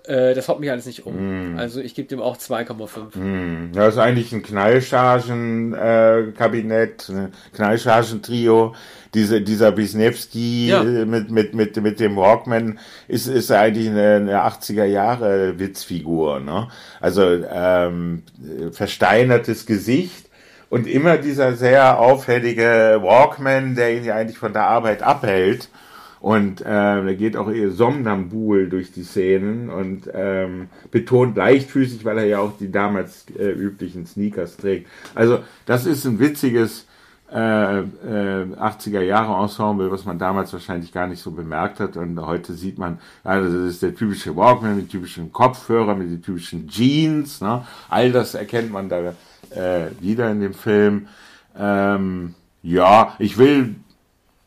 äh, das haut mich alles nicht um. Mm. Also ich gebe dem auch 2,5. Mm. Das ist eigentlich ein Knallchargen-Kabinett, äh, Knallchargen-Trio. Diese, dieser Wisniewski ja. Mit, mit, mit, mit dem Walkman ist, ist eigentlich eine, eine 80er Jahre Witzfigur. Ne? Also ähm, versteinertes Gesicht und immer dieser sehr auffällige Walkman, der ihn ja eigentlich von der Arbeit abhält. Und äh, er geht auch eher somnambul durch die Szenen und ähm, betont leichtfüßig, weil er ja auch die damals äh, üblichen Sneakers trägt. Also das ist ein witziges äh, äh, 80er Jahre Ensemble, was man damals wahrscheinlich gar nicht so bemerkt hat. Und heute sieht man, also das ist der typische Walkman mit typischen Kopfhörer, mit den typischen Jeans. Ne? All das erkennt man da äh, wieder in dem Film. Ähm, ja, ich will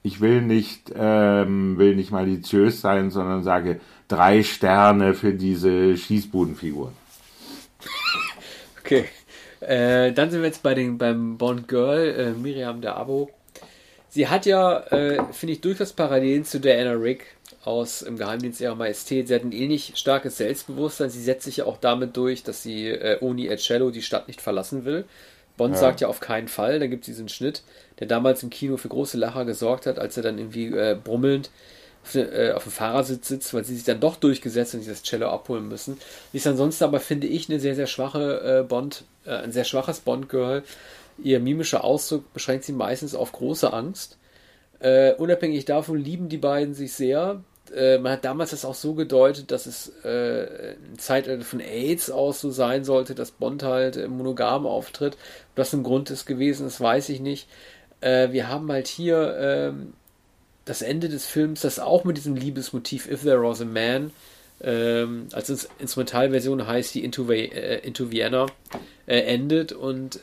ich will nicht, ähm, will nicht maliziös sein, sondern sage drei Sterne für diese Schießbudenfigur. Okay. Äh, dann sind wir jetzt bei den, beim Bond Girl, äh, Miriam der Abo. Sie hat ja, äh, finde ich, durchaus Parallelen zu Diana Rick aus Im Geheimdienst ihrer Majestät. Sie hat ein ähnlich starkes Selbstbewusstsein. Sie setzt sich ja auch damit durch, dass sie äh, Oni Cello die Stadt nicht verlassen will. Bond ja. sagt ja auf keinen Fall. Da gibt es diesen Schnitt, der damals im Kino für große Lacher gesorgt hat, als er dann irgendwie äh, brummelnd auf, äh, auf, dem Fahrersitz sitzt, weil sie sich dann doch durchgesetzt und sich das Cello abholen müssen. Ist ansonsten aber, finde ich, eine sehr, sehr schwache äh, Bond, äh, ein sehr schwaches Bond-Girl. Ihr mimischer Ausdruck beschränkt sie meistens auf große Angst. Äh, unabhängig davon lieben die beiden sich sehr äh, man hat damals das auch so gedeutet, dass es äh, ein Zeitalter von AIDS aus so sein sollte, dass Bond halt monogam auftritt. Ob das ein Grund ist gewesen, das weiß ich nicht. Äh, wir haben halt hier ähm, das Ende des Films, das auch mit diesem Liebesmotiv If There Was a Man ähm, als Instrumentalversion heißt die Into, äh, Into Vienna äh, endet. Und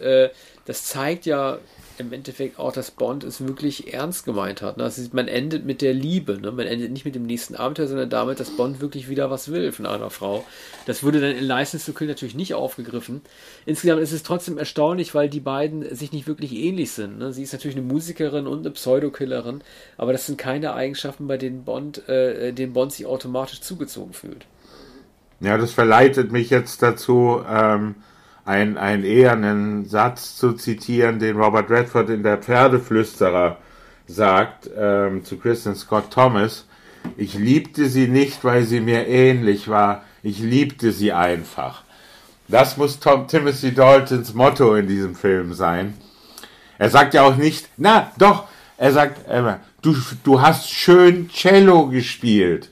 das zeigt ja im Endeffekt auch, dass Bond es wirklich ernst gemeint hat. Ne? Also man endet mit der Liebe. Ne? Man endet nicht mit dem nächsten Abenteuer, sondern damit, dass Bond wirklich wieder was will von einer Frau. Das wurde dann in License to Kill natürlich nicht aufgegriffen. Insgesamt ist es trotzdem erstaunlich, weil die beiden sich nicht wirklich ähnlich sind. Ne? Sie ist natürlich eine Musikerin und eine Pseudokillerin, aber das sind keine Eigenschaften, bei denen Bond, äh, den Bond sich automatisch zugezogen fühlt. Ja, das verleitet mich jetzt dazu, ähm, ein, ein ehernen Satz zu zitieren, den Robert Redford in der Pferdeflüsterer sagt ähm, zu Kristen Scott Thomas. Ich liebte sie nicht, weil sie mir ähnlich war. Ich liebte sie einfach. Das muss Tom Timothy Daltons Motto in diesem Film sein. Er sagt ja auch nicht, na doch, er sagt, äh, du, du hast schön Cello gespielt.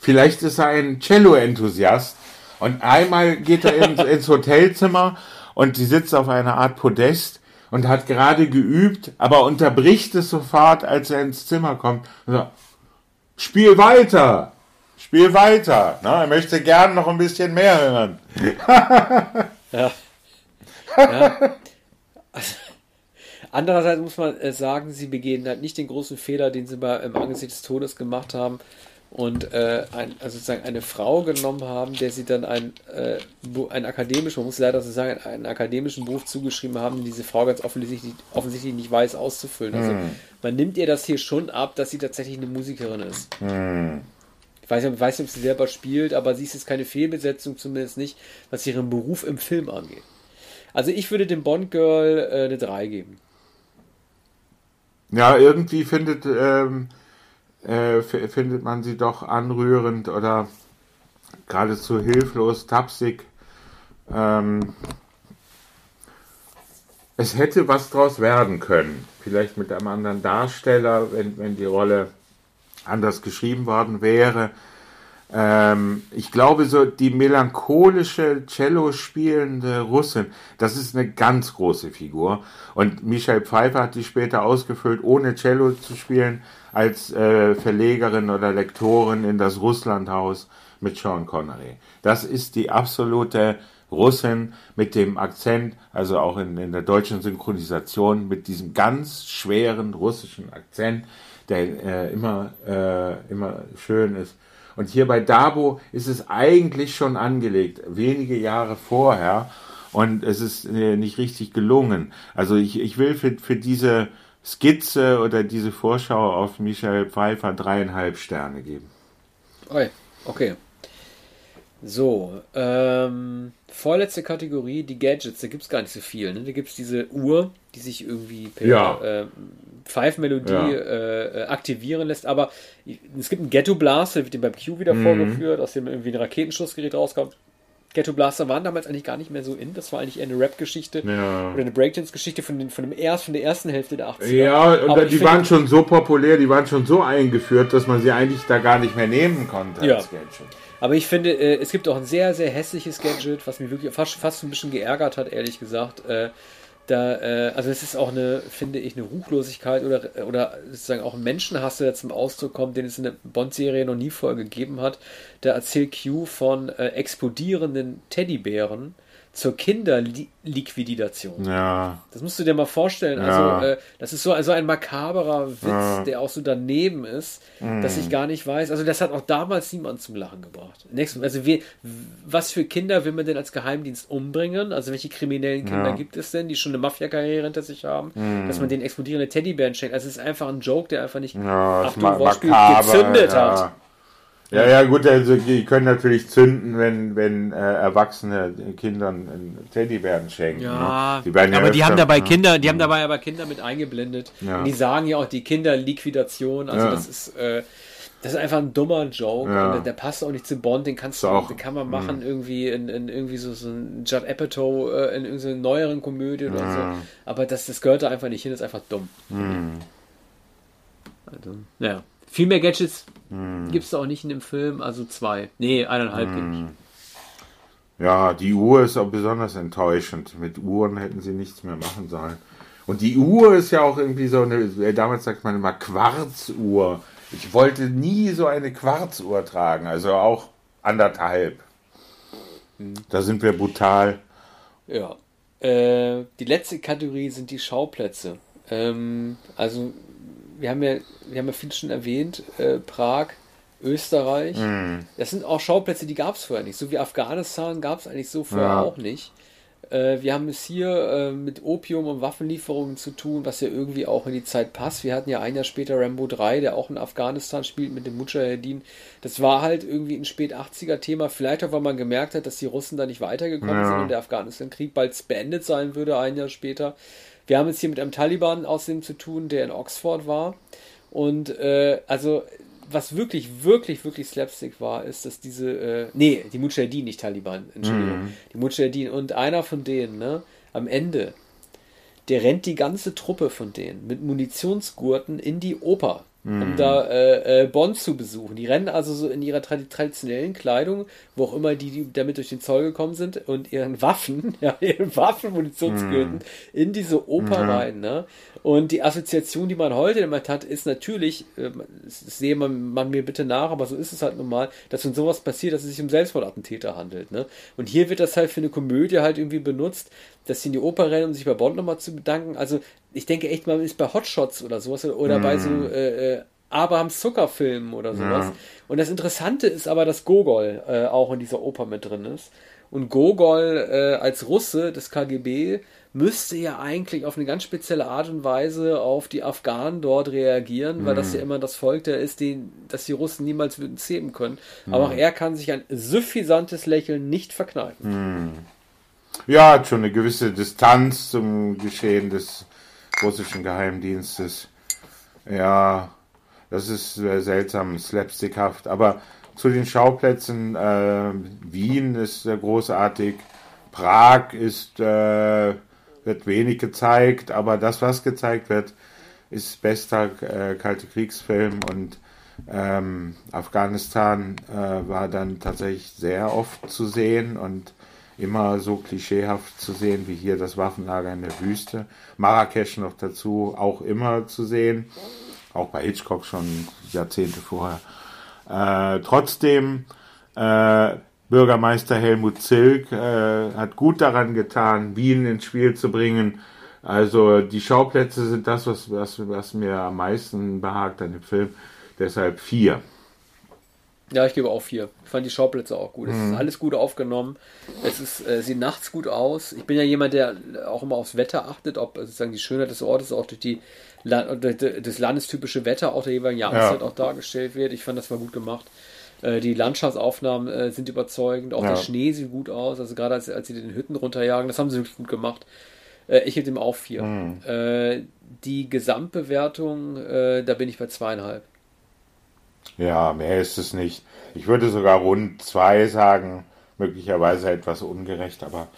Vielleicht ist er ein Cello-Enthusiast und einmal geht er ins, ins Hotelzimmer und sie sitzt auf einer Art Podest und hat gerade geübt, aber unterbricht es sofort, als er ins Zimmer kommt. Und sagt, Spiel weiter! Spiel weiter! Na, er möchte gern noch ein bisschen mehr hören. ja. ja. Also, andererseits muss man äh, sagen, sie begehen halt nicht den großen Fehler, den sie bei, im Angesicht des Todes gemacht haben, und äh, ein, also sozusagen eine Frau genommen haben, der sie dann ein, äh, ein akademischen, man muss leider so sagen, einen akademischen Beruf zugeschrieben haben, den diese Frau ganz offensichtlich, offensichtlich nicht weiß auszufüllen. Also mm. man nimmt ihr das hier schon ab, dass sie tatsächlich eine Musikerin ist. Mm. Ich weiß, ich weiß nicht, ob sie selber spielt, aber sie ist jetzt keine Fehlbesetzung, zumindest nicht, was ihren Beruf im Film angeht. Also ich würde dem Bond Girl äh, eine 3 geben. Ja, irgendwie findet ähm, äh, findet man sie doch anrührend oder geradezu hilflos, tapsig. Ähm, es hätte was draus werden können. Vielleicht mit einem anderen Darsteller, wenn, wenn die Rolle anders geschrieben worden wäre. Ähm, ich glaube, so die melancholische Cello spielende Russin, das ist eine ganz große Figur. Und Michelle Pfeiffer hat die später ausgefüllt, ohne Cello zu spielen, als äh, Verlegerin oder Lektorin in das Russlandhaus mit Sean Connery. Das ist die absolute Russin mit dem Akzent, also auch in, in der deutschen Synchronisation, mit diesem ganz schweren russischen Akzent, der äh, immer, äh, immer schön ist. Und hier bei Dabo ist es eigentlich schon angelegt, wenige Jahre vorher. Und es ist äh, nicht richtig gelungen. Also ich, ich will für, für diese Skizze oder diese Vorschau auf Michael Pfeiffer dreieinhalb Sterne geben. Okay, okay. So, ähm, vorletzte Kategorie, die Gadgets, da gibt es gar nicht so viel. Ne? Da gibt es diese Uhr, die sich irgendwie per ja. äh, Pfeifmelodie ja. äh, aktivieren lässt, aber es gibt einen Ghetto Blaster, wird dem beim Q wieder mhm. vorgeführt, aus dem irgendwie ein Raketenschussgerät rauskommt. Ghetto Blaster waren damals eigentlich gar nicht mehr so in. Das war eigentlich eher eine Rap-Geschichte ja. oder eine Breakdance-Geschichte von, von, dem erst, von der ersten Hälfte der 80er. Ja, und Aber die waren schon so populär, die waren schon so eingeführt, dass man sie eigentlich da gar nicht mehr nehmen konnte ja. als Gadget. Aber ich finde, äh, es gibt auch ein sehr, sehr hässliches Gadget, was mich wirklich fast, fast ein bisschen geärgert hat, ehrlich gesagt. Da, äh, also es ist auch eine, finde ich, eine Ruchlosigkeit oder, oder sozusagen auch ein Menschenhass, der zum Ausdruck kommt, den es in der Bond-Serie noch nie vorher gegeben hat. Da erzählt Q von äh, explodierenden Teddybären, zur Kinderliquidation. Ja. Das musst du dir mal vorstellen. Ja. Also, äh, das ist so also ein makaberer Witz, ja. der auch so daneben ist, mm. dass ich gar nicht weiß. Also, das hat auch damals niemand zum Lachen gebracht. Also, wie, was für Kinder will man denn als Geheimdienst umbringen? Also, welche kriminellen Kinder ja. gibt es denn, die schon eine Mafia-Karriere hinter sich haben, mm. dass man denen explodierende Teddybären schenkt? Also, es ist einfach ein Joke, der einfach nicht ja, Achtung, Wortspiel gezündet hat. Ja, ja, gut, also die können natürlich zünden, wenn, wenn äh, Erwachsene Kindern einen Teddybären schenken. Ja, ne? die ja aber die haben dabei Kinder, die haben dabei aber Kinder mit eingeblendet. Ja. Und die sagen ja auch die Kinderliquidation. Also ja. das ist, äh, das ist einfach ein dummer Joke. Ja. Der, der, passt auch nicht zu Bond, den kannst du, auch, den kann man machen mh. irgendwie in, in, irgendwie so, so ein Judd Apatow äh, in irgendeiner neueren Komödie oder so. Aber das, das gehört da einfach nicht hin, das ist einfach dumm. Mhm. Also, ja. Viel mehr Gadgets hm. gibt es auch nicht in dem Film, also zwei. Nee, eineinhalb hm. Ja, die Uhr ist auch besonders enttäuschend. Mit Uhren hätten sie nichts mehr machen sollen. Und die Uhr ist ja auch irgendwie so eine, äh, damals sagt man immer Quarzuhr. Ich wollte nie so eine Quarzuhr tragen, also auch anderthalb. Hm. Da sind wir brutal. Ja. Äh, die letzte Kategorie sind die Schauplätze. Ähm, also, wir haben ja, wir haben ja viel schon erwähnt, äh, Prag, Österreich. Mhm. Das sind auch Schauplätze, die gab es vorher nicht. So wie Afghanistan gab es eigentlich so vorher Ja. auch nicht. Äh, wir haben es hier äh, mit Opium und Waffenlieferungen zu tun, was ja irgendwie auch in die Zeit passt. Wir hatten ja ein Jahr später Rambo 3, der auch in Afghanistan spielt mit dem Mujahedin. Das war halt irgendwie ein spät 80er Thema, vielleicht auch, weil man gemerkt hat, dass die Russen da nicht weitergekommen Ja. sind und der Afghanistan-Krieg bald beendet sein würde, ein Jahr später. Wir haben es hier mit einem Taliban außerdem zu tun, der in Oxford war. Und äh, also, was wirklich, wirklich, wirklich Slapstick war, ist, dass diese, äh, nee, die Mujahedin, nicht Taliban, Entschuldigung, die Mujahedin und einer von denen, ne, am Ende, der rennt die ganze Truppe von denen mit Munitionsgurten in die Oper, um da äh, äh, Bonn zu besuchen. Die rennen also so in ihrer tradi traditionellen Kleidung, wo auch immer die, die damit durch den Zoll gekommen sind, und ihren Waffen, ja, ihren Waffen, Munitionsgürten in diese Oper rein. Ne? Und die Assoziation, die man heute damit hat, ist natürlich, äh, sehe man, man mir bitte nach, aber so ist es halt normal, dass wenn sowas passiert, dass es sich um Selbstmordattentäter handelt. Ne? Und hier wird das halt für eine Komödie halt irgendwie benutzt, dass sie in die Oper rennen, um sich bei Bond nochmal zu bedanken. Also ich denke echt, man ist bei Hotshots oder sowas oder bei so äh, äh, Abrahams Zuckerfilmen oder sowas. Ja. Und das Interessante ist aber, dass Gogol äh, auch in dieser Oper mit drin ist. Und Gogol äh, als Russe des KGB müsste ja eigentlich auf eine ganz spezielle Art und Weise auf die Afghanen dort reagieren, weil das ja immer das Volk der ist, den, das die Russen niemals würden zähmen können. Aber auch er kann sich ein suffisantes Lächeln nicht verkneifen. Ja, hat schon eine gewisse Distanz zum Geschehen des russischen Geheimdienstes. Ja, das ist äh, seltsam, slapstickhaft. Aber zu den Schauplätzen, äh, Wien ist äh, großartig, Prag ist, äh, wird wenig gezeigt, aber das, was gezeigt wird, ist bester äh, Kalte Kriegsfilm und ähm, Afghanistan äh, war dann tatsächlich sehr oft zu sehen und immer so klischeehaft zu sehen wie hier das Waffenlager in der Wüste. Marrakesch noch dazu auch immer zu sehen, auch bei Hitchcock schon Jahrzehnte vorher. Äh, trotzdem, äh, Bürgermeister Helmut Zilk äh, hat gut daran getan, Wien ins Spiel zu bringen. Also die Schauplätze sind das, was, was, was mir am meisten behagt an dem Film. Deshalb vier. Ja, ich gebe auch vier. Ich fand die Schauplätze auch gut. Es ist alles gut aufgenommen. Es ist, äh, sieht nachts gut aus. Ich bin ja jemand, der auch immer aufs Wetter achtet, ob sozusagen die Schönheit des Ortes auch durch die La durch das landestypische Wetter auch der jeweiligen Jahreszeit Ja. auch dargestellt wird. Ich fand, das war gut gemacht. Äh, Die Landschaftsaufnahmen äh, sind überzeugend. Auch Ja. der Schnee sieht gut aus. Also gerade als, als sie den Hütten runterjagen, das haben sie wirklich gut gemacht. Äh, Ich gebe dem auch vier. Äh, Die Gesamtbewertung, da bin ich bei zweieinhalb. Ja, mehr ist es nicht. Ich würde sogar rund zwei sagen, möglicherweise etwas ungerecht, aber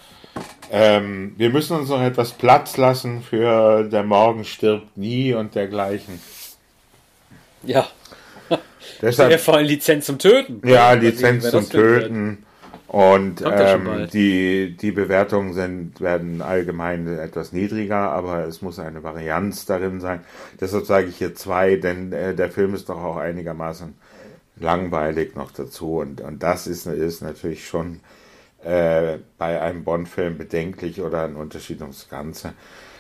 ähm, wir müssen uns noch etwas Platz lassen für Der Morgen stirbt nie und dergleichen. Ja, Deshalb, der vollen Lizenz zum Töten. ja, Lizenz zum. Töten. Und ähm, die, die Bewertungen sind, werden allgemein etwas niedriger, aber es muss eine Varianz darin sein. Deshalb sage ich hier zwei, denn äh, der Film ist doch auch einigermaßen langweilig noch dazu. Und, und das ist, ist natürlich schon äh, bei einem Bond-Film bedenklich oder ein Unterschied ums Ganze.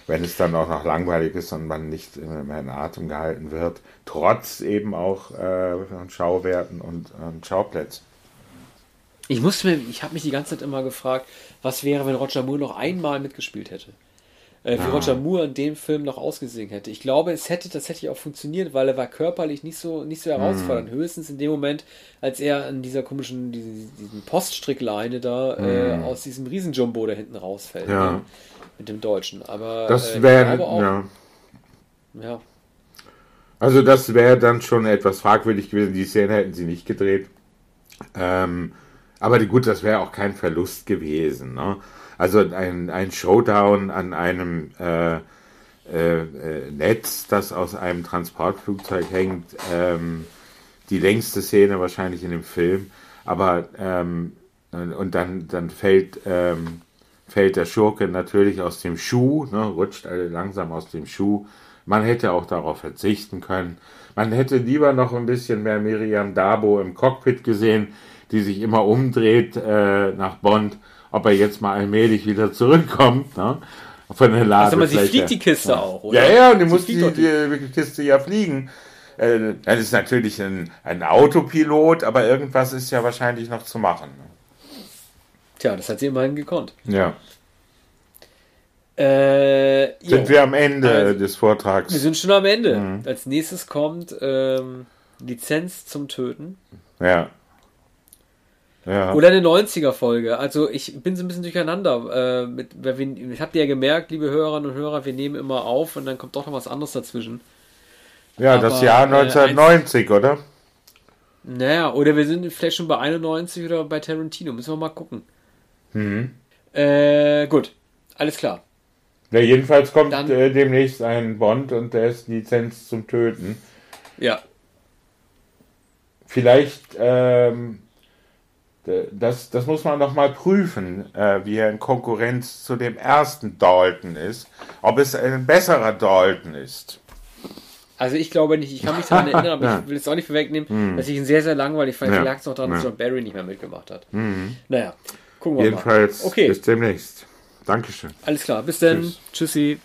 Wenn es dann auch noch langweilig ist und man nicht mehr in Atem gehalten wird, trotz eben auch äh, Schauwerten und, und Schauplätzen. Ich musste mir, ich habe mich die ganze Zeit immer gefragt, was wäre, wenn Roger Moore noch einmal mitgespielt hätte. Äh, wie Roger Moore in dem Film noch ausgesehen hätte. Ich glaube, es hätte tatsächlich auch funktioniert, weil er war körperlich nicht so, nicht so herausfordernd. Höchstens in dem Moment, als er an dieser komischen, diesen, diesen Poststrickleine da äh, aus diesem Riesenjumbo da hinten rausfällt. Ja. Ne? Mit dem Deutschen. Aber Das äh, wäre, ja. ja. Also das wäre dann schon etwas fragwürdig gewesen. Die Szene hätten sie nicht gedreht. Ähm, aber gut, das wäre auch kein Verlust gewesen. Ne? Also ein, ein Showdown an einem äh, äh, äh, Netz, das aus einem Transportflugzeug hängt. Ähm, die längste Szene wahrscheinlich in dem Film. Aber ähm, und dann, dann fällt, ähm, fällt der Schurke natürlich aus dem Schuh, ne, rutscht langsam aus dem Schuh. Man hätte auch darauf verzichten können. Man hätte lieber noch ein bisschen mehr Miriam Dabo im Cockpit gesehen, die sich immer umdreht äh, nach Bond, ob er jetzt mal allmählich wieder zurückkommt. Ne? Von der Also man, sie Ladefläche. fliegt die Kiste auch, oder? Ja, ja, und die Sie muss die, die- die Kiste ja fliegen. Äh, Das ist natürlich ein, ein Autopilot, aber irgendwas ist ja wahrscheinlich noch zu machen. Tja, das hat sie immerhin gekonnt. Ja. Äh, jo. Sind wir am Ende Also, des Vortrags? Wir sind schon am Ende. Mhm. Als nächstes kommt ähm, Lizenz zum Töten. ja. Ja. Oder eine 90er-Folge. Also ich bin so ein bisschen durcheinander. Äh, mit, ich habt ihr ja gemerkt, liebe Hörerinnen und Hörer, wir nehmen immer auf und dann kommt doch noch was anderes dazwischen. ja, das aber, Jahr äh, 1990, oder? Naja, oder wir sind vielleicht schon bei 91 oder bei Tarantino. Müssen wir mal gucken. Mhm. Äh, gut. Alles klar. Ja, jedenfalls kommt Dann- äh, demnächst ein Bond und der ist Lizenz zum Töten. Ja. Vielleicht, ähm, das, das muss man noch mal prüfen, äh, wie er in Konkurrenz zu dem ersten Dalton ist. Ob es ein besserer Dalton ist. Also ich glaube nicht, ich kann mich daran erinnern, aber Ja. ich will es auch nicht vorwegnehmen, dass ich ihn sehr, sehr langweilig fand. Ja. Vielleicht lag es noch daran, dass Ja. John Barry nicht mehr mitgemacht hat. Mhm. Naja, gucken wir Jedenfalls mal. Okay, bis demnächst. Dankeschön. alles klar. Bis dann. Tschüss. Tschüssi.